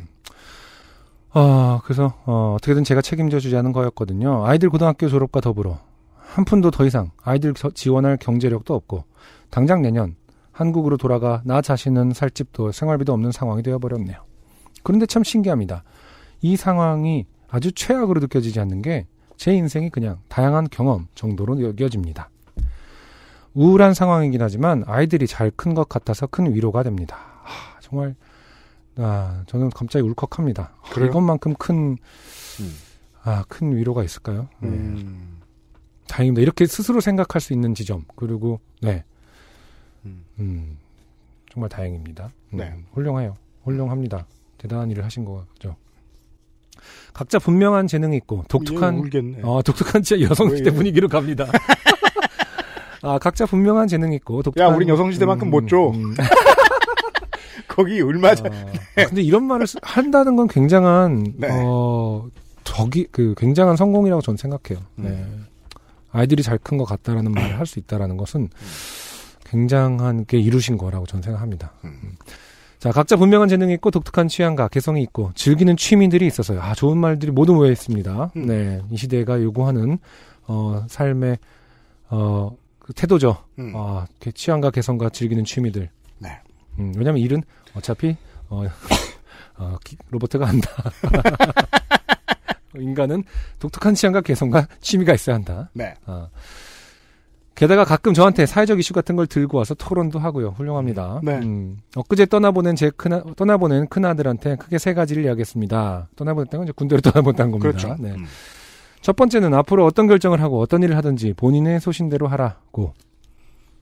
아, 그래서 어, 어떻게든 제가 책임져 주자는 거였거든요. 아이들 고등학교 졸업과 더불어 한 푼도 더 이상 아이들 저- 지원할 경제력도 없고 당장 내년 한국으로 돌아가 나 자신은 살 집도 생활비도 없는 상황이 되어버렸네요. 그런데 참 신기합니다. 이 상황이 아주 최악으로 느껴지지 않는 게 제 인생이 그냥 다양한 경험 정도로 여겨집니다. 우울한 상황이긴 하지만 아이들이 잘 큰 것 같아서 큰 위로가 됩니다. 아, 정말 아, 저는 갑자기 울컥합니다. 아, 그래요? 이것만큼 큰, 음. 아, 큰 위로가 있을까요? 네. 음. 다행입니다. 이렇게 스스로 생각할 수 있는 지점. 그리고, 네. 음. 음, 정말 다행입니다. 음, 네. 훌륭해요. 훌륭합니다. 대단한 일을 하신 거죠. 각자 분명한 재능이 있고, 독특한, 얘 울겠네. 어, 독특한 제 여성시대 왜, 분위기로 갑니다. 아, 각자 분명한 재능이 있고, 독특한. 우린 여성시대만큼 못 줘. 음, 거기 얼마 전, 어, 근데 이런 말을 쓰- 한다는 건 굉장한 네. 어 저기 그 굉장한 성공이라고 저는 생각해요. 음. 네. 아이들이 잘 큰 것 같다라는 말을 할 수 있다라는 것은 굉장한 게 이루신 거라고 저는 생각합니다. 음. 자, 각자 분명한 재능이 있고 독특한 취향과 개성이 있고 즐기는 취미들이 있어서요. 아, 좋은 말들이 모두 모여 있습니다. 음. 네, 이 시대가 요구하는 어 삶의 어 그 태도죠. 음. 아, 그 취향과 개성과 즐기는 취미들. 네. 음, 왜냐면 일은 어차피 어, 어, 기- 로봇가 한다. 인간은 독특한 취향과 개성과 취미가 있어야 한다. 네. 어, 게다가 가끔 저한테 사회적 이슈 같은 걸 들고 와서 토론도 하고요. 훌륭합니다. 네. 음, 엊그제 떠나보낸 제 큰, 떠나보낸 큰아들한테 크게 세 가지를 이야기했습니다. 떠나보냈다는 건 이제 군대로 떠나보냈다는 겁니다. 그렇죠. 네. 음. 첫 번째는 앞으로 어떤 결정을 하고 어떤 일을 하든지 본인의 소신대로 하라고.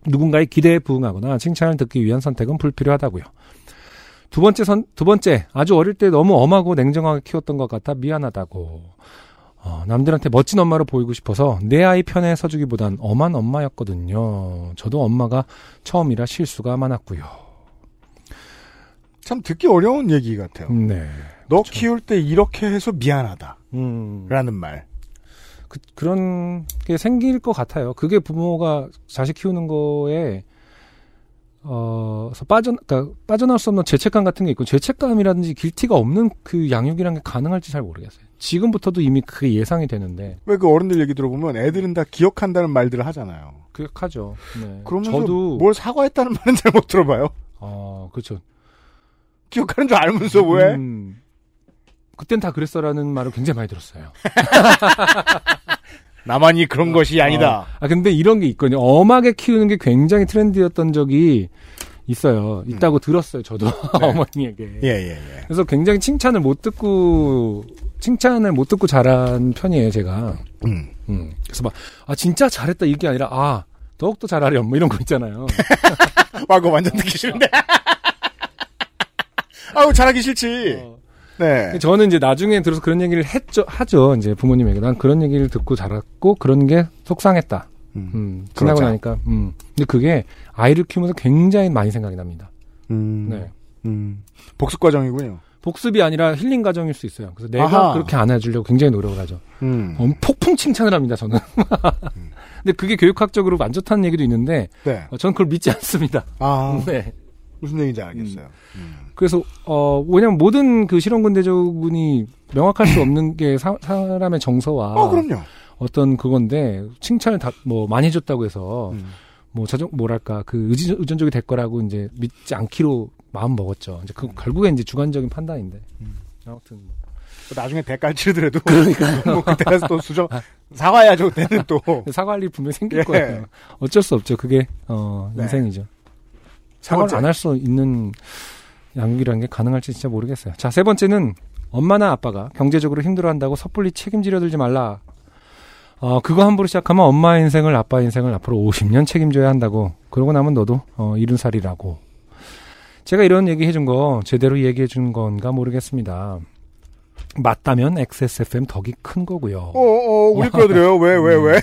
누군가의 기대에 부응하거나 칭찬을 듣기 위한 선택은 불필요하다고요. 두 번째 선, 두 번째, 아주 어릴 때 너무 엄하고 냉정하게 키웠던 것 같아 미안하다고. 어, 남들한테 멋진 엄마로 보이고 싶어서 내 아이 편에 서주기보단 엄한 엄마였거든요. 저도 엄마가 처음이라 실수가 많았고요. 참 듣기 어려운 얘기 같아요. 네. 너 키울 때 이렇게 해서 미안하다. 음. 라는 말. 그, 그런 게 생길 것 같아요. 그게 부모가 자식 키우는 거에 어, 서 빠져, 그러니까 빠져나올 수 없는 죄책감 같은 게 있고, 죄책감이라든지 길티가 없는 그 양육이란 게 가능할지 잘 모르겠어요. 지금부터도 이미 그게 예상이 되는데, 왜 그 어른들 얘기 들어보면 애들은 다 기억한다는 말들을 하잖아요. 그하죠. 네. 그러면서 저도, 뭘 사과했다는 말은 잘 못 들어봐요. 어, 그렇죠. 기억하는 줄 알면서 왜? 음, 그땐 다 그랬어라는 말을 굉장히 많이 들었어요. 나만이 그런 것이 아니다. 아, 근데 이런 게 있거든요. 엄하게 키우는 게 굉장히 트렌드였던 적이 있어요. 있다고 들었어요, 저도. 어머니에게. 예, 예, 예. 그래서 굉장히 칭찬을 못 듣고, 칭찬을 못 듣고 자란 편이에요, 제가. 음. 음. 그래서 막, 아, 진짜 잘했다, 이게 아니라, 아, 더욱더 잘하렴, 뭐 이런 거 있잖아요. 와, 그거 완전 듣기 싫은데. 아우, 잘하기 싫지. 어. 네. 저는 이제 나중에 들어서 그런 얘기를 했죠, 하죠, 이제 부모님에게. 난 그런 얘기를 듣고 자랐고, 그런 게 속상했다. 음. 음, 지나고 그러자. 나니까, 음. 근데 그게 아이를 키우면서 굉장히 많이 생각이 납니다. 음. 네. 음. 복습 과정이군요. 복습이 아니라 힐링 과정일 수 있어요. 그래서 내가 아하. 그렇게 안아주려고 굉장히 노력을 하죠. 음. 어, 폭풍 칭찬을 합니다, 저는. 근데 그게 교육학적으로 안 좋다는 얘기도 있는데, 네. 어, 저는 그걸 믿지 않습니다. 아, 네. 무슨 얘기인지 알겠어요. 음. 그래서, 어, 왜냐면 모든 그 실험군대조군이 명확할 수 없는 게 사, 람의 정서와 어, 그럼요. 어떤 그건데, 칭찬을 다, 뭐, 많이 해줬다고 해서, 음. 뭐, 자정, 뭐랄까, 그 의지, 의존적이 될 거라고 이제 믿지 않기로 마음 먹었죠. 이제 그, 결국엔 이제 주관적인 판단인데. 음. 아무튼. 뭐. 나중에 대가를 치르더라도. 그러니까요. 뭐, 그때라서 또 수정, 사과해야죠, 그때는 또. 사과할 일 분명히 생길 예. 거예요. 어쩔 수 없죠. 그게, 어, 네. 인생이죠. 세 사과를. 안 할 수 있는 양육이라는 게 가능할지 진짜 모르겠어요. 자, 세 번째는 엄마나 아빠가 경제적으로 힘들어한다고 섣불리 책임지려 들지 말라. 어, 그거 함부로 시작하면 엄마 인생을 아빠 인생을 앞으로 50년 책임져야 한다고. 그러고 나면 너도 어, 이른 살이라고. 제가 이런 얘기 해준 거 제대로 얘기해 준 건가 모르겠습니다. 맞다면 XSFM 덕이 큰 거고요. 어, 어, 우리 끌어들여요. 왜, 왜, 왜?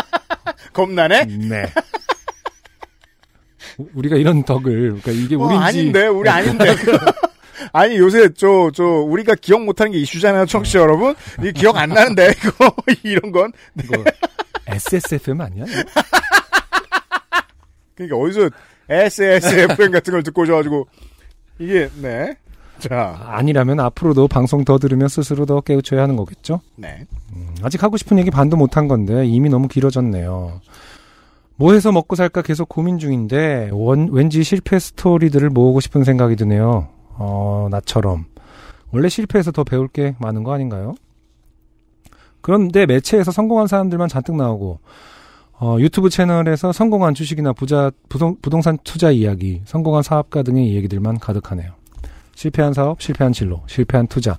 겁나네? 네. 우- 우리가 이런 덕을 그러니까 이게 어, 우리인지 아닌데, 우리 아닌데. 아니, 요새, 저, 저, 우리가 기억 못하는 게 이슈잖아요, 청취자 여러분. 이 기억 안 나는데, 이거, 이런 건. 이거 SSFM 아니야? 그러니까 어디서 SSFM 같은 걸 듣고 오셔가지고, 이게, 네. 자, 아니라면 앞으로도 방송 더 들으면 스스로 더 깨우쳐야 하는 거겠죠? 네. 음, 아직 하고 싶은 얘기 반도 못 한 건데 이미 너무 길어졌네요. 뭐 해서 먹고 살까 계속 고민 중인데 원- 왠지 실패 스토리들을 모으고 싶은 생각이 드네요. 어, 나처럼. 원래 실패해서 더 배울 게 많은 거 아닌가요? 그런데 매체에서 성공한 사람들만 잔뜩 나오고 어, 유튜브 채널에서 성공한 주식이나 부자 부동, 부동산 투자 이야기, 성공한 사업가 등의 얘기들만 가득하네요. 실패한 사업, 실패한 진로, 실패한 투자,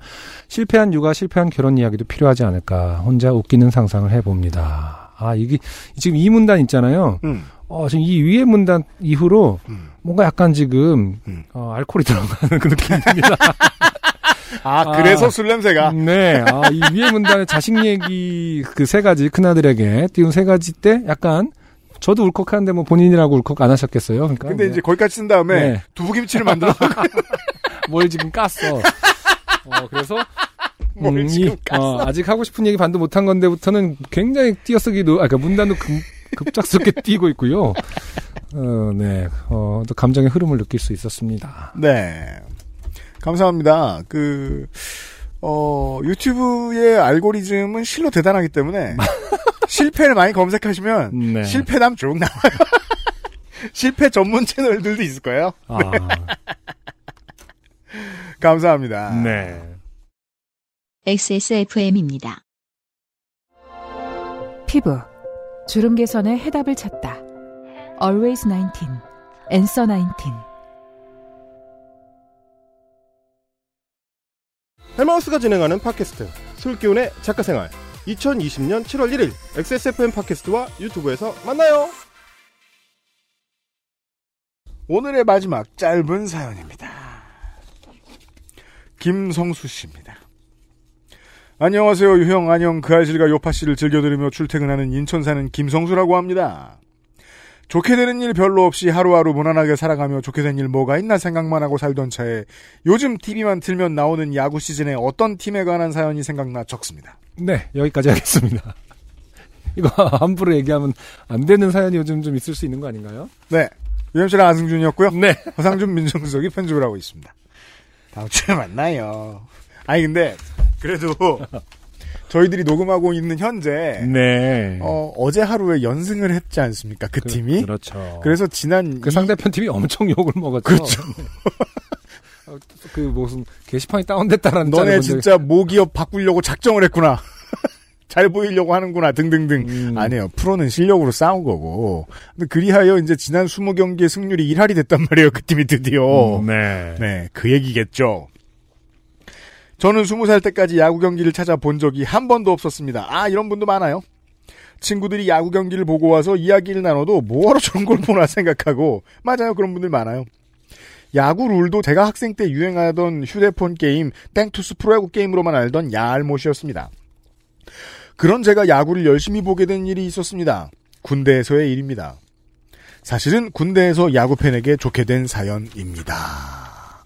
실패한 육아, 실패한 결혼 이야기도 필요하지 않을까 혼자 웃기는 상상을 해봅니다. 아 이게 지금 이 문단 있잖아요. 음. 어 지금 이 위에 문단 이후로 음. 뭔가 약간 지금 음. 어, 알코올이 들어가는 그 느낌입니다. 아, 그래서 술 냄새가. 네, 아, 이 위에 문단에 자식 얘기 그 세 가지 큰아들에게 띄운 세 가지 때 약간 저도 울컥하는데 뭐 본인이라고 울컥 안 하셨겠어요. 그러니까 근데 네. 이제 거기까지 쓴 다음에 네. 두부김치를 만들어. 뭘 지금 깠어. 어, 그래서 뭘 음, 지금 이, 어, 아직 하고 싶은 얘기 반도 못한 건데부터는 굉장히 띄어쓰기도, 아, 그러니까 문단도 급, 급작스럽게 띄고 있고요. 어, 네, 어, 또 감정의 흐름을 느낄 수 있었습니다. 네. 감사합니다. 그, 어, 유튜브의 알고리즘은 실로 대단하기 때문에 실패를 많이 검색하시면 네. 실패담 쭉 나와요. 실패 전문 채널들도 있을 거예요. 아, 감사합니다. 네. XSFM입니다. 피부 주름 개선의 해답을 찾다. Always 19. Answer 19. 헬마우스가 진행하는 팟캐스트 술기운의 작가생활 2020년 7월 1일 XSFM 팟캐스트와 유튜브에서 만나요. 오늘의 마지막 짧은 사연입니다. 김성수 씨입니다. 안녕하세요, 유형. 안녕. 그 아실과 요파 씨를 즐겨 들으며 출퇴근하는 인천 사는 김성수라고 합니다. 좋게 되는 일 별로 없이 하루하루 무난하게 살아가며 좋게 된 일 뭐가 있나 생각만 하고 살던 차에 요즘 TV만 틀면 나오는 야구 시즌에 어떤 팀에 관한 사연이 생각나 적습니다. 네, 여기까지 하겠습니다. 이거 함부로 얘기하면 안 되는 사연이 요즘 좀 있을 수 있는 거 아닌가요? 네. 유엠씨랑 안승준이었고요. 네. 허상준 민정수석이 편집을 하고 있습니다. 다음 주에 만나요. 아니 근데 그래도 저희들이 녹음하고 있는 현재 네. 어, 어제 하루에 연승을 했지 않습니까? 그, 팀이. 그렇죠. 그래서 지난 그 이- 상대편 팀이 엄청 욕을 먹었죠. 그렇죠. 어, 그 무슨 게시판이 다운됐다라는 너네 진짜 모기업 바꾸려고 작정을 했구나. 잘 보이려고 하는구나 등등등. 음. 아니에요. 프로는 실력으로 싸운 거고. 근데 그리하여 이제 지난 20경기의 승률이 1할이 됐단 말이에요. 그 팀이 드디어. 음, 네. 네, 그 얘기겠죠. 저는 20살 때까지 야구 경기를 찾아본 적이 한 번도 없었습니다. 아, 이런 분도 많아요. 친구들이 야구 경기를 보고 와서 이야기를 나눠도 뭐하러 저런 걸 보나 생각하고, 맞아요. 그런 분들 많아요. 야구 룰도 제가 학생 때 유행하던 휴대폰 게임, 땡투스 프로야구 게임으로만 알던 야알못이었습니다. 그런 제가 야구를 열심히 보게 된 일이 있었습니다. 군대에서의 일입니다. 사실은 군대에서 야구 팬에게 좋게 된 사연입니다.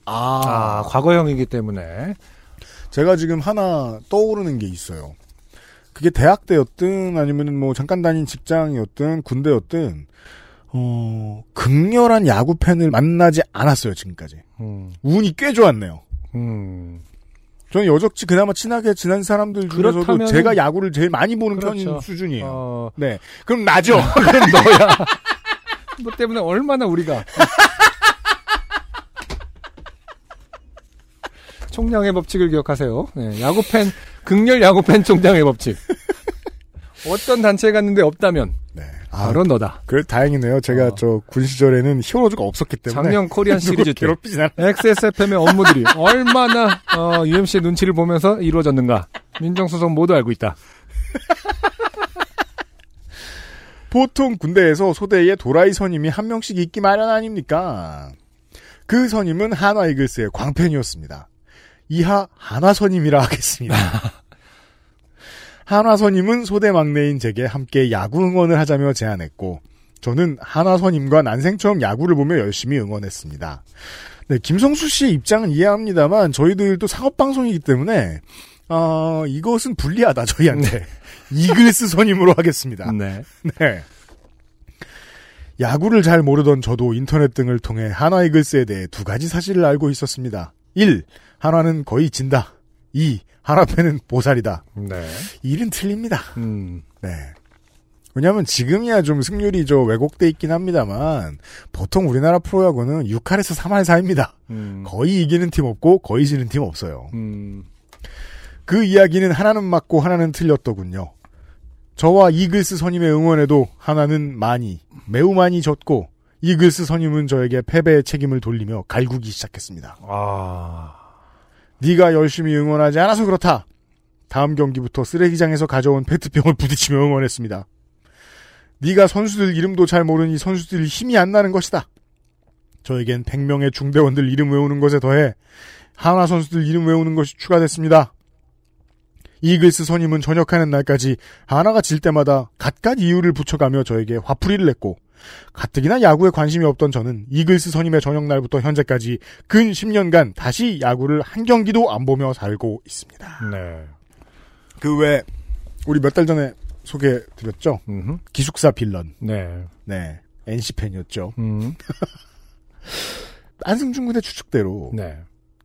아, 과거형이기 때문에. 제가 지금 하나 떠오르는 게 있어요. 그게 대학 때였든 아니면 뭐 잠깐 다닌 직장이었든 군대였든 어 극렬한 야구 팬을 만나지 않았어요 지금까지. 음, 운이 꽤 좋았네요. 음. 저는 여적지 그나마 친하게 지난 사람들 중에서도 그렇다면은- 제가 야구를 제일 많이 보는 그렇죠. 편인 수준이에요. 어, 네, 그럼 나죠. 그럼 너야. 너 때문에 얼마나 우리가. 총량의 법칙을 기억하세요. 네, 야구팬, 극렬 야구팬 총량의 법칙. 어떤 단체에 갔는데 없다면, 네, 아, 바로 너다. 그 다행이네요. 제가 어. 저군 시절에는 히어로즈가 없었기 때문에 작년 코리안 시리즈 때. XSFM의 업무들이 얼마나 어, UMC의 눈치를 보면서 이루어졌는가 민정수석 모두 알고 있다. 보통 군대에서 소대에 도라이 선임이 한 명씩 있기 마련 아닙니까? 그 선임은 한화 이글스의 광팬이었습니다. 이하 한화 선임이라 하겠습니다. 한화 선임은 소대 막내인 제게 함께 야구 응원을 하자며 제안했고 저는 한화 선임과 난생 처음 야구를 보며 열심히 응원했습니다. 네, 김성수 씨의 입장은 이해합니다만 저희들도 상업 방송이기 때문에 어, 이것은 불리하다 저희한테 이글스 선임으로 하겠습니다. 네. 네. 야구를 잘 모르던 저도 인터넷 등을 통해 한화 이글스에 대해 두 가지 사실을 알고 있었습니다. 1. 한화는 거의 진다. 2. 한화팬은 보살이다. 네. 1은 틀립니다. 음. 네. 왜냐하면 지금이야 좀 승률이 저 왜곡돼 있긴 합니다만 보통 우리나라 프로야구는 6할에서 3할 사입니다. 음. 거의 이기는 팀 없고 거의 지는 팀 없어요. 음. 그 이야기는 하나는 맞고 하나는 틀렸더군요. 저와 이글스 선임의 응원에도 하나는 많이, 매우 많이 졌고, 이글스 선임은 저에게 패배의 책임을 돌리며 갈구기 시작했습니다. 아. 네가 열심히 응원하지 않아서 그렇다. 다음 경기부터 쓰레기장에서 가져온 페트병을 부딪히며 응원했습니다. 네가 선수들 이름도 잘 모르니 선수들 힘이 안 나는 것이다. 저에겐 100명의 중대원들 이름 외우는 것에 더해 한화 선수들 이름 외우는 것이 추가됐습니다. 이글스 선임은 전역하는 날까지 하나가 질 때마다 갖가지 이유를 붙여가며 저에게 화풀이를 냈고 가뜩이나 야구에 관심이 없던 저는 이글스 선임의 전역 날부터 현재까지 근 10년간 다시 야구를 한 경기도 안 보며 살고 있습니다. 네. 그 외 우리 몇 달 전에 소개드렸죠. 음흠. 기숙사 빌런. 네. 네. NC 팬이었죠. 음. 안승준 군의 추측대로 네.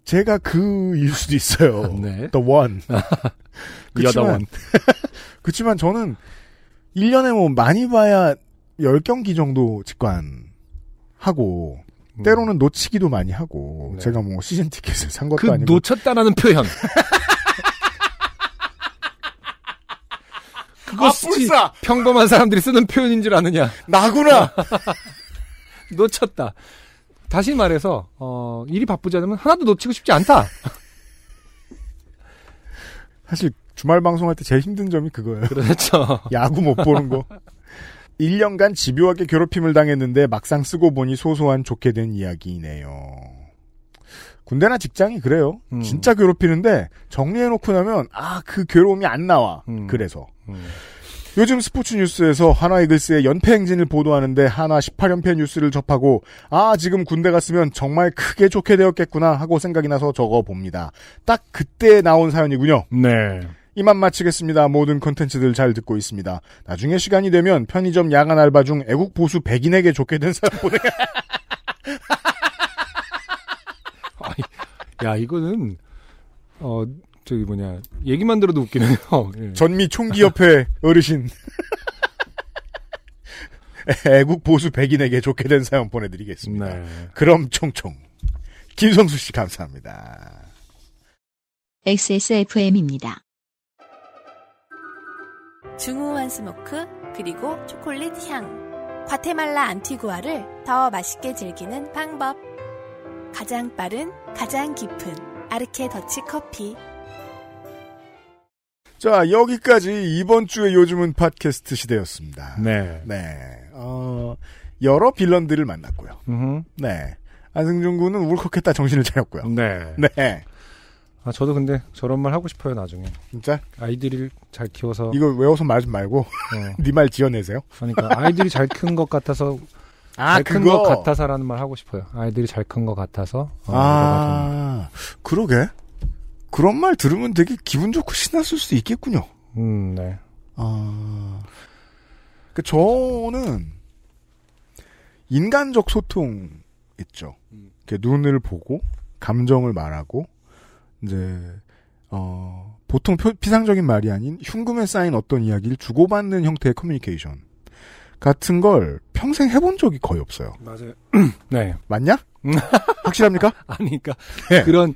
제가 그일 수도 있어요. 네. The one. 여다원. 그렇지만 저는 1년에 뭐 많이 봐야 10경기 정도 직관하고 때로는 놓치기도 많이 하고 네. 제가 뭐 시즌 티켓을 산 것도 그 아니고 놓쳤다라는 표현. 그 그거 아! 평범한 사람들이 쓰는 표현인 줄 아느냐. 나구나! 놓쳤다. 다시 말해서 어, 일이 바쁘지 않으면 하나도 놓치고 싶지 않다. 사실 주말 방송할 때 제일 힘든 점이 그거예요. 그렇죠. 야구 못 보는 거. 1년간 집요하게 괴롭힘을 당했는데 막상 쓰고 보니 소소한 좋게 된 이야기네요. 군대나 직장이 그래요. 음. 진짜 괴롭히는데 정리해놓고 나면 아 그 괴로움이 안 나와. 음. 그래서 음. 요즘 스포츠 뉴스에서 한화 이글스의 연패 행진을 보도하는데 한화 18연패 뉴스를 접하고 아 지금 군대 갔으면 정말 크게 좋게 되었겠구나 하고 생각이 나서 적어 봅니다. 딱 그때 나온 사연이군요. 네. 이만 마치겠습니다. 모든 컨텐츠들 잘 듣고 있습니다. 나중에 시간이 되면 편의점 야간 알바 중 애국 보수 백인에게 좋게 된 사연 보내. 야 이거는 어 저기 뭐냐 얘기만 들어도 웃기네요. 예. 전미 총기협회 어르신. 애국 보수 백인에게 좋게 된 사연 보내드리겠습니다. 네. 그럼 총총. 김성수 씨 감사합니다. XSFM입니다. 중후한 스모크 그리고 초콜릿 향 과테말라 안티구아를 더 맛있게 즐기는 방법 가장 빠른 가장 깊은 아르케 더치 커피 자 여기까지 이번 주의 요즘은 팟캐스트 시대였습니다. 네. 네. 어, 여러 빌런들을 만났고요. 음흠. 네. 안승준 군은 울컥했다 정신을 차렸고요. 네. 네. 아 저도 근데 저런 말 하고 싶어요 나중에. 진짜 아이들을 잘 키워서. 이거 외워서 말좀 말고 어, 네말 지어내세요. 그러니까 아이들이 잘 큰 것 같아서 아 잘 큰 것 같아서라는 말 하고 싶어요. 아이들이 잘 큰 것 같아서. 어, 아 그러게. 그런 말 들으면 되게 기분 좋고 신났을 수도 있겠군요. 음, 네. 아, 그 저는 인간적 소통 있죠. 이렇게 눈을 보고 감정을 말하고 이제 어 보통 표- 피상적인 말이 아닌 흉금에 쌓인 어떤 이야기를 주고받는 형태의 커뮤니케이션 같은 걸 평생 해본 적이 거의 없어요. 맞아요. 네. 맞냐? 음. 확실합니까? 아니, 그러니까 네. 그런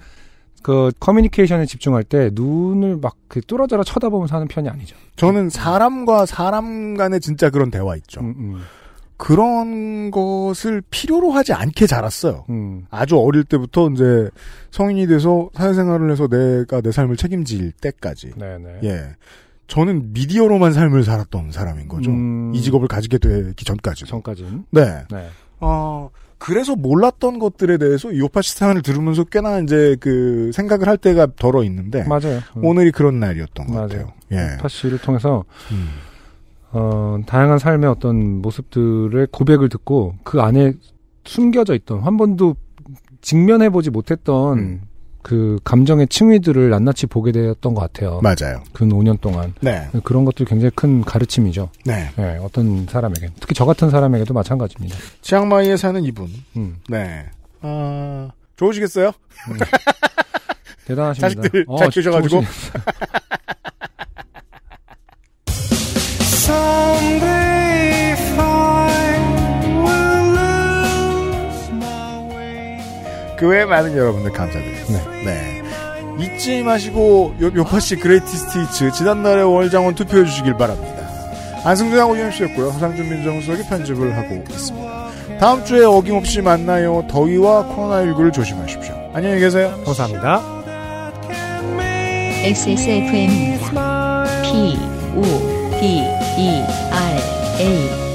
그 커뮤니케이션에 집중할 때 눈을 막그 뚫어져라 쳐다보면서 하는 편이 아니죠. 저는 사람과 사람 간에 진짜 그런 대화 있죠. 음, 음, 그런 것을 필요로 하지 않게 자랐어요. 음. 아주 어릴 때부터 이제 성인이 돼서 사회생활을 해서 내가 내 삶을 책임질 때까지. 네네. 예. 저는 미디어로만 삶을 살았던 사람인 거죠. 음. 이 직업을 가지게 되기 전까지. 전까지는. 네. 네. 어, 그래서 몰랐던 것들에 대해서 이 오파 시 사연을 들으면서 꽤나 이제 그 생각을 할 때가 덜어 있는데. 맞아요. 음. 오늘이 그런 날이었던 것 맞아요. 같아요. 예. 파 씨를 통해서 음. 어, 다양한 삶의 어떤 모습들의 고백을 듣고 그 안에 숨겨져 있던 한 번도 직면해 보지 못했던 음. 그 감정의 층위들을 낱낱이 보게 되었던 것 같아요. 맞아요. 근 5년 동안 네. 그런 것들이 굉장히 큰 가르침이죠. 네. 네, 어떤 사람에게 특히 저 같은 사람에게도 마찬가지입니다. 치앙마이에 사는 이분. 음, 네. 아, 좋으시겠어요? 대단하십니다. 자식들 잘 키우셔가지고. 그 외에 많은 여러분들 감사드립니다. 네. 잊지 마시고 요, 요팟시 Greatest Hits 지난날의 월장원 투표해 주시길 바랍니다. 안승준하고 유엠씨였고요. 허상준 민정수석이 편집을 하고 있습니다. 다음 주에 어김없이 만나요. 더위와 코로나19를 조심하십시오. 안녕히 계세요. 감사합니다. XSFM입니다. P, O, D, E, R, A.